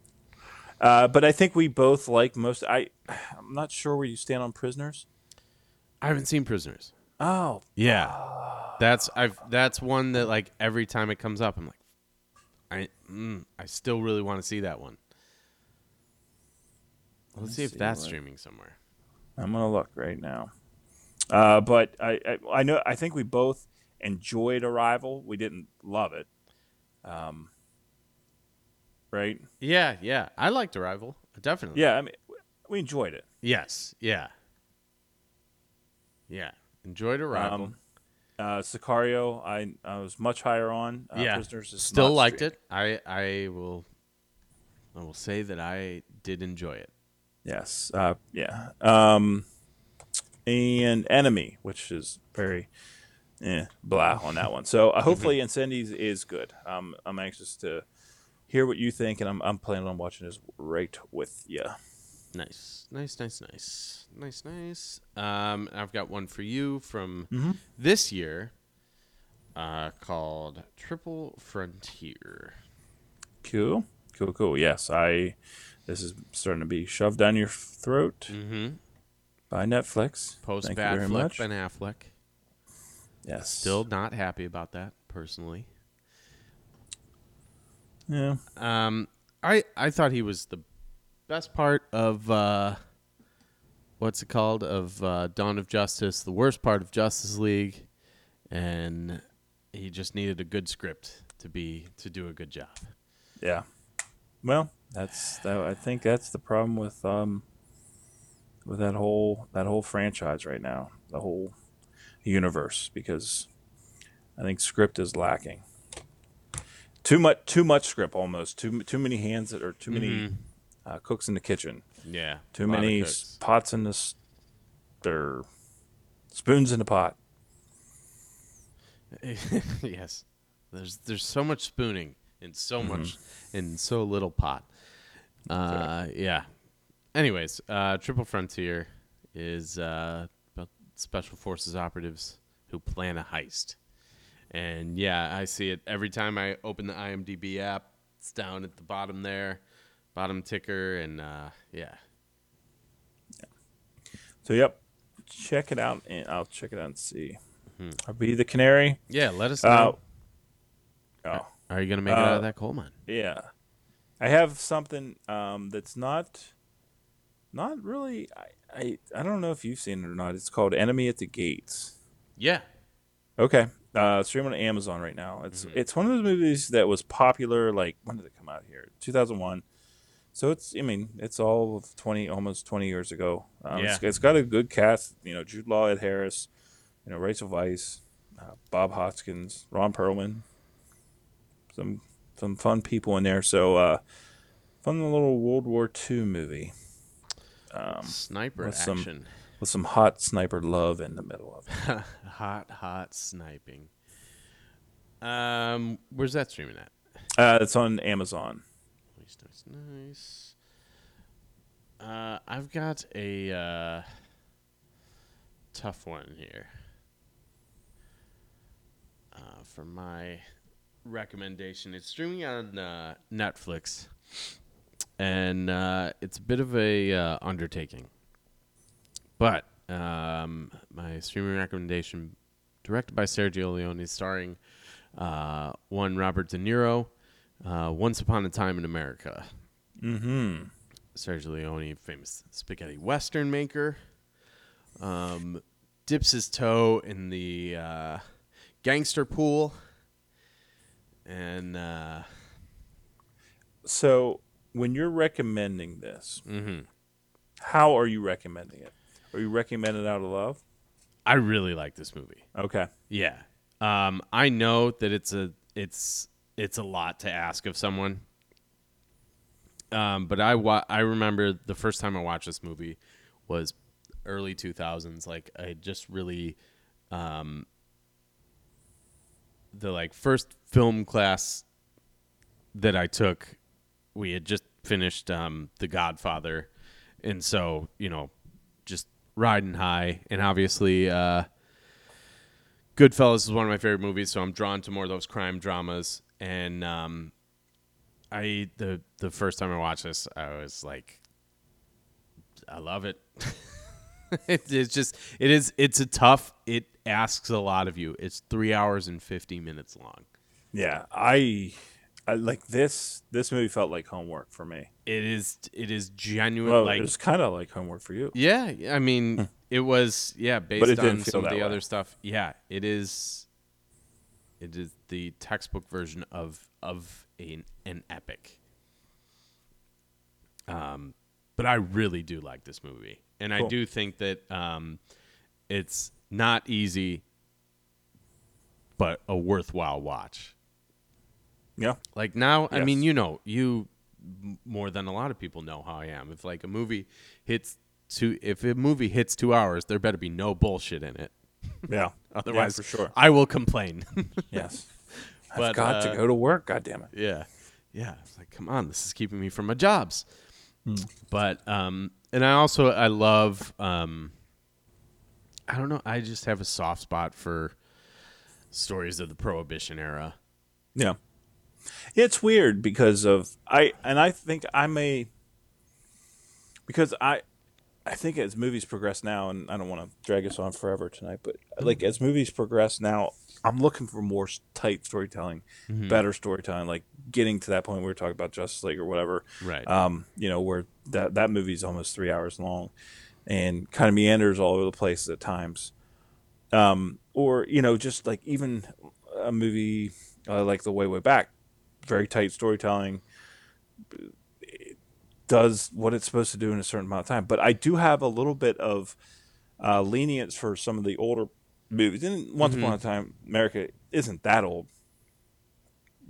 Uh, but I think we both like most. I I'm not sure where you stand on Prisoners. I haven't seen Prisoners. Oh, Yeah, that's I've that's one that like every time it comes up, I'm like, I mm, I still really want to see that one. Let's see if that's streaming somewhere. I'm gonna look right now. Uh, but I, I I know I think we both enjoyed Arrival. We didn't love it. Um, right? Yeah, yeah, I liked Arrival. Definitely. Yeah, I mean, we enjoyed it. Yes. Yeah. Yeah. Enjoyed Arrival. Um, uh, Sicario, I I was much higher on. Uh, yeah. Prisoners is Still liked it. I I will. I will say that I did enjoy it. Yes. Uh, yeah. Um, and Enemy, which is very eh, blah on that one. So uh, hopefully Incendies is good. Um, I'm anxious to hear what you think, and I'm, I'm planning on watching this right with you. Nice, nice, nice, nice, nice, nice. Um, I've got one for you from Mm-hmm. this year, uh, called Triple Frontier. Cool. Cool, cool. Yes, I. This is starting to be shoved down your throat Mm-hmm. By Netflix. Post Thank Bad Flick much. Ben Affleck. Yes. Still not happy about that personally. Yeah. Um, I I thought he was the best part of uh, what's it called of uh, Dawn of Justice, the worst part of Justice League, and he just needed a good script to be to do a good job. Yeah. Well, that's that, I think that's the problem with um with that whole that whole franchise right now, the whole universe because I think script is lacking. Too much too much script almost. Too too many hands that are too many uh, cooks in the kitchen. Yeah, Too a lot of many pots in this or spoons in the pot. <laughs> yes, there's there's so much spooning and so Mm-hmm. much in so little pot. Uh, yeah. Anyways, uh, Triple Frontier is uh, about special forces operatives who plan a heist, and yeah, I see it every time I open the IMDb app. It's down at the bottom there, bottom ticker, and uh, yeah, So yep, check it out, and I'll check it out and see. Hmm. I'll be the canary. Yeah, let us Uh, know. oh, Are you gonna make it out uh, of that coal mine? yeah. I have something um, that's not, not really. I, I I don't know if you've seen it or not. It's called Enemy at the Gates. Yeah. Okay. Uh, streaming on Amazon right now. It's Mm-hmm. it's one of those movies that was popular. Like when did it come out here? Two thousand one. So it's I mean it's all of twenty almost twenty years ago. Um, it's, Yeah. it's got a good cast. You know Jude Law, Ed Harris, you know Rachel Weisz, uh, Bob Hoskins, Ron Perlman. Some some fun people in there. So uh, fun little World War II movie Sniper with some- action. with some hot sniper love in the middle of it. <laughs> hot, hot sniping. Um, where's that streaming at? Uh, it's on Amazon. Nice, nice, nice. Uh, I've got a uh, tough one here. Uh, for my recommendation, it's streaming on uh, Netflix, and uh, it's a bit of a uh, undertaking. But um, my streaming recommendation, directed by Sergio Leone, starring uh, one Robert De Niro, uh, Once Upon a Time in America. Mm-hmm. Sergio Leone, famous spaghetti western maker, um, dips his toe in the uh, gangster pool, and uh, So when you're recommending this, mhm. how are you recommending it? Are you recommending it out of love? I really like this movie. Okay. Yeah. Um, I know that it's a it's it's a lot to ask of someone. Um, but I wa- I remember the first time I watched this movie was early 2000s. Like I just really um, the like first film class that I took, we had just finished um, The Godfather, and so you know, just riding high, and obviously. Uh, Goodfellas is one of my favorite movies, so I'm drawn to more of those crime dramas. And um, I the the first time I watched this, I was like, I love it. <laughs> it. It's just it is it's a tough. It asks a lot of you. It's three hours and fifty minutes long. Yeah, I, I like this. This movie felt like homework for me. It is it is genuine. Well, like it was kind of like homework for you. Yeah, I mean, it was yeah based Hmm. on some of the way. other stuff. Yeah, it is. It is the textbook version of of an an epic. Um, but I really do like this movie, and I do think that um, it's not easy, but a worthwhile watch. Yeah. Like now, I mean, you know, you more than a lot of people know how I am. If like a movie hits two, if a movie hits two hours, there better be no bullshit in it. <laughs> <laughs> Yeah. Otherwise, for sure. I will complain. <laughs> Yes. I've got uh, to go to work. God damn it. yeah, yeah. It's like, come on, this is keeping me from my jobs. But um, and I also I love um, I don't know. I just have a soft spot for stories of the Prohibition era. Yeah. It's weird because of I and I think I may because I I think as movies progress now and I don't want to drag us on forever tonight but like as movies progress now I'm looking for more tight storytelling, better storytelling like getting to that point we were talking about Justice League or whatever. Right. Um, you know, where that that movie's almost 3 hours long and kind of meanders all over the place at times. Um, or you know, just like even a movie uh, like The Way Way Back, very tight storytelling, it does what it's supposed to do in a certain amount of time. But I do have a little bit of uh, lenience for some of the older movies. And Once Upon a Time, America isn't that old,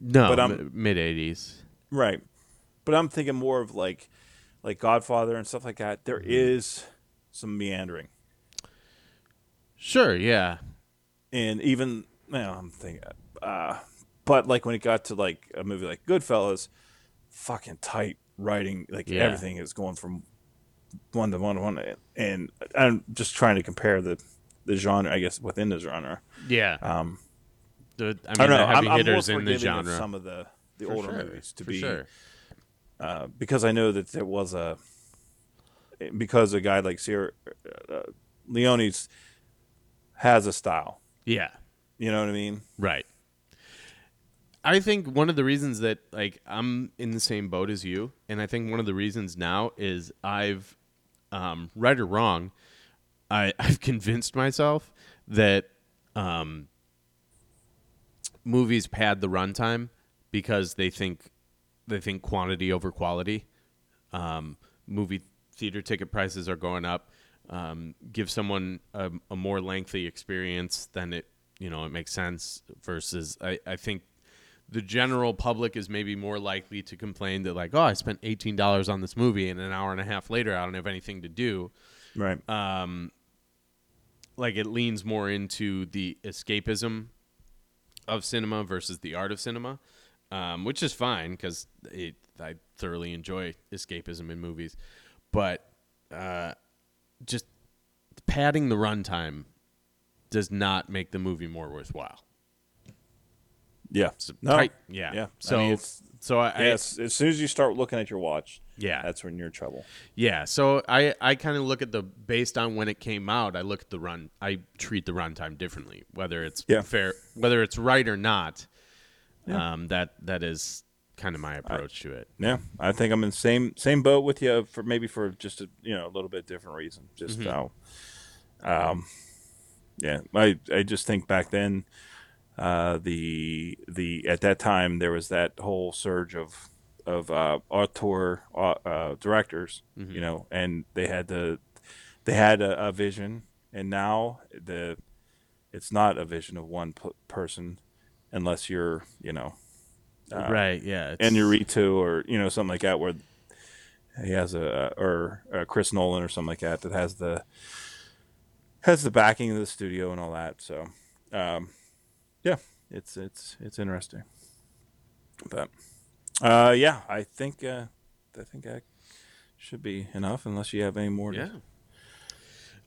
no, but I'm- mid eighties. right? But I'm thinking more of like like Godfather and stuff like that. There is some meandering. Sure, yeah. and even well, I'm thinking, uh, but like when it got to like a movie like Goodfellas, fucking tight writing, like Yeah. everything is going from one to one to one, and I'm just trying to compare the the genre, I guess, within the genre. Yeah. Um, the, I mean, I don't know. the heavy I'm, I'm more hitters in the forgiving of genre. some of the the For older sure, movies to for be sure. uh, because I know that there was a because a guy like Sierra uh, Leone's has a style. Yeah. You know what I mean? Right. I think one of the reasons that like I'm in the same boat as you, and I think one of the reasons now is I've, um, right or wrong, I <laughs> I've convinced myself that um, movies pad the runtime because they think they think quantity over quality. Um, movie theater ticket prices are going up. Um, give someone a, a more lengthy experience than it you know it makes sense versus I, I think the general public is maybe more likely to complain that like oh i spent $18 on this movie and an hour and a half later i don't have anything to do Right. um, like it leans more into the escapism of cinema versus the art of cinema, um, which is fine because I thoroughly enjoy escapism in movies, but uh, just padding the runtime does not make the movie more worthwhile. Yeah. No. tight- yeah. Yeah. So I mean, it's, so I, I. As soon as you start looking at your watch, yeah that's when you're in trouble. Yeah, so I I kind of look at the based on when it came out. I look at the run. I treat the runtime differently, whether it's Yeah. fair, whether it's right or not. Um, that that is kind of my approach to it. Yeah, I think I'm in the same same boat with you for maybe for just a you know a little bit different reason. Just how, um, yeah, I I just think back then, uh, the the at that time there was that whole surge of of uh, auteur uh, uh, directors, you know, and they had the they had a, a vision, and now the it's not a vision of one p- person, unless you're you know right? Yeah. it's- Inarritu or you know something like that where he has a or uh, Chris Nolan or something like that that has the has the backing of the studio and all that. So um, yeah, it's it's it's interesting. But uh, yeah, I think uh, I think that should be enough unless you have any more. to- Yeah.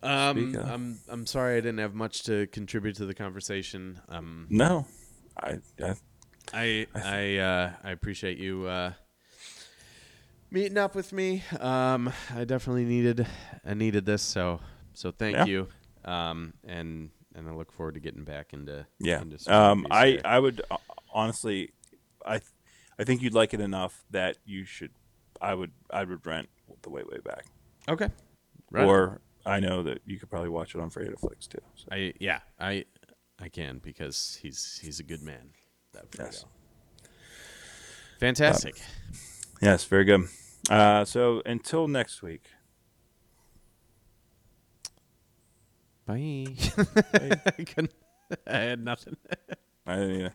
Um, I'm I'm sorry I didn't have much to contribute to the conversation. Um, No, I, I I I uh, I appreciate you uh, meeting up with me. Um, I definitely needed I needed this, so so thank Yeah. you. Um, and and I look forward to getting back into Yeah. Into Um, I. I would uh, honestly, I th- I think you'd like it enough that you should. I would I would rent the way way back, okay. Right. or I know that you could probably watch it on Flicks too. So. I yeah I I can because he's he's a good man. That Yes. Fantastic. Yes, very good. Uh, so until next week. Bye. <laughs> <laughs> I couldn't. I had nothing. I didn't either.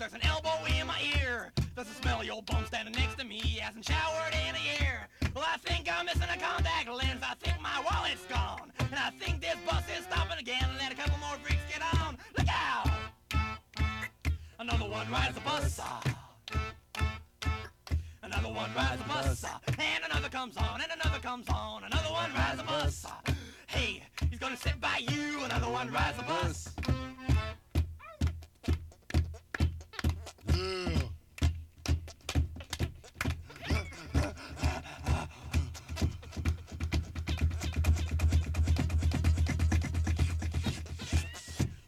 There's an elbow in my ear. There's a smelly old bum standing next to me. He hasn't showered in a year. Well, I think I'm missing a contact lens. I think my wallet's gone. And I think this bus is stopping again. Let a couple more freaks get on. Look out! Another one rides the bus. Another one rides the bus. And another comes on. And another comes on. Another one rides the bus. Hey, he's gonna sit by you. Another one rides the bus.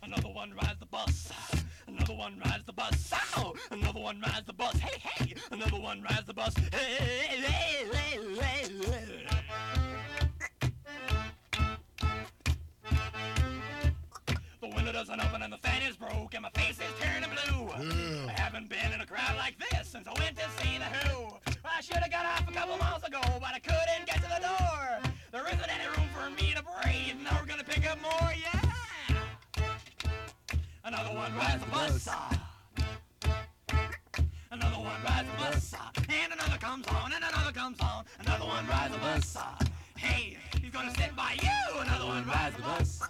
Another one rides the bus. Another one rides the bus. Ow! Another one rides the bus. Hey, hey! Another one rides the bus. Hey, hey, hey, hey, hey, hey. The window doesn't open and the fan is broke and my face is turning blue. I haven't been in a crowd like this since I went to see the Who. I should have got off a couple miles ago, but I couldn't get to the door. There isn't any room for me to breathe. Now we're gonna pick up more, yeah. Another one rides the bus. Another one rides the bus, and another comes on, and another comes on. Another one rides the bus. Hey, he's gonna sit by you. Another one rides the bus.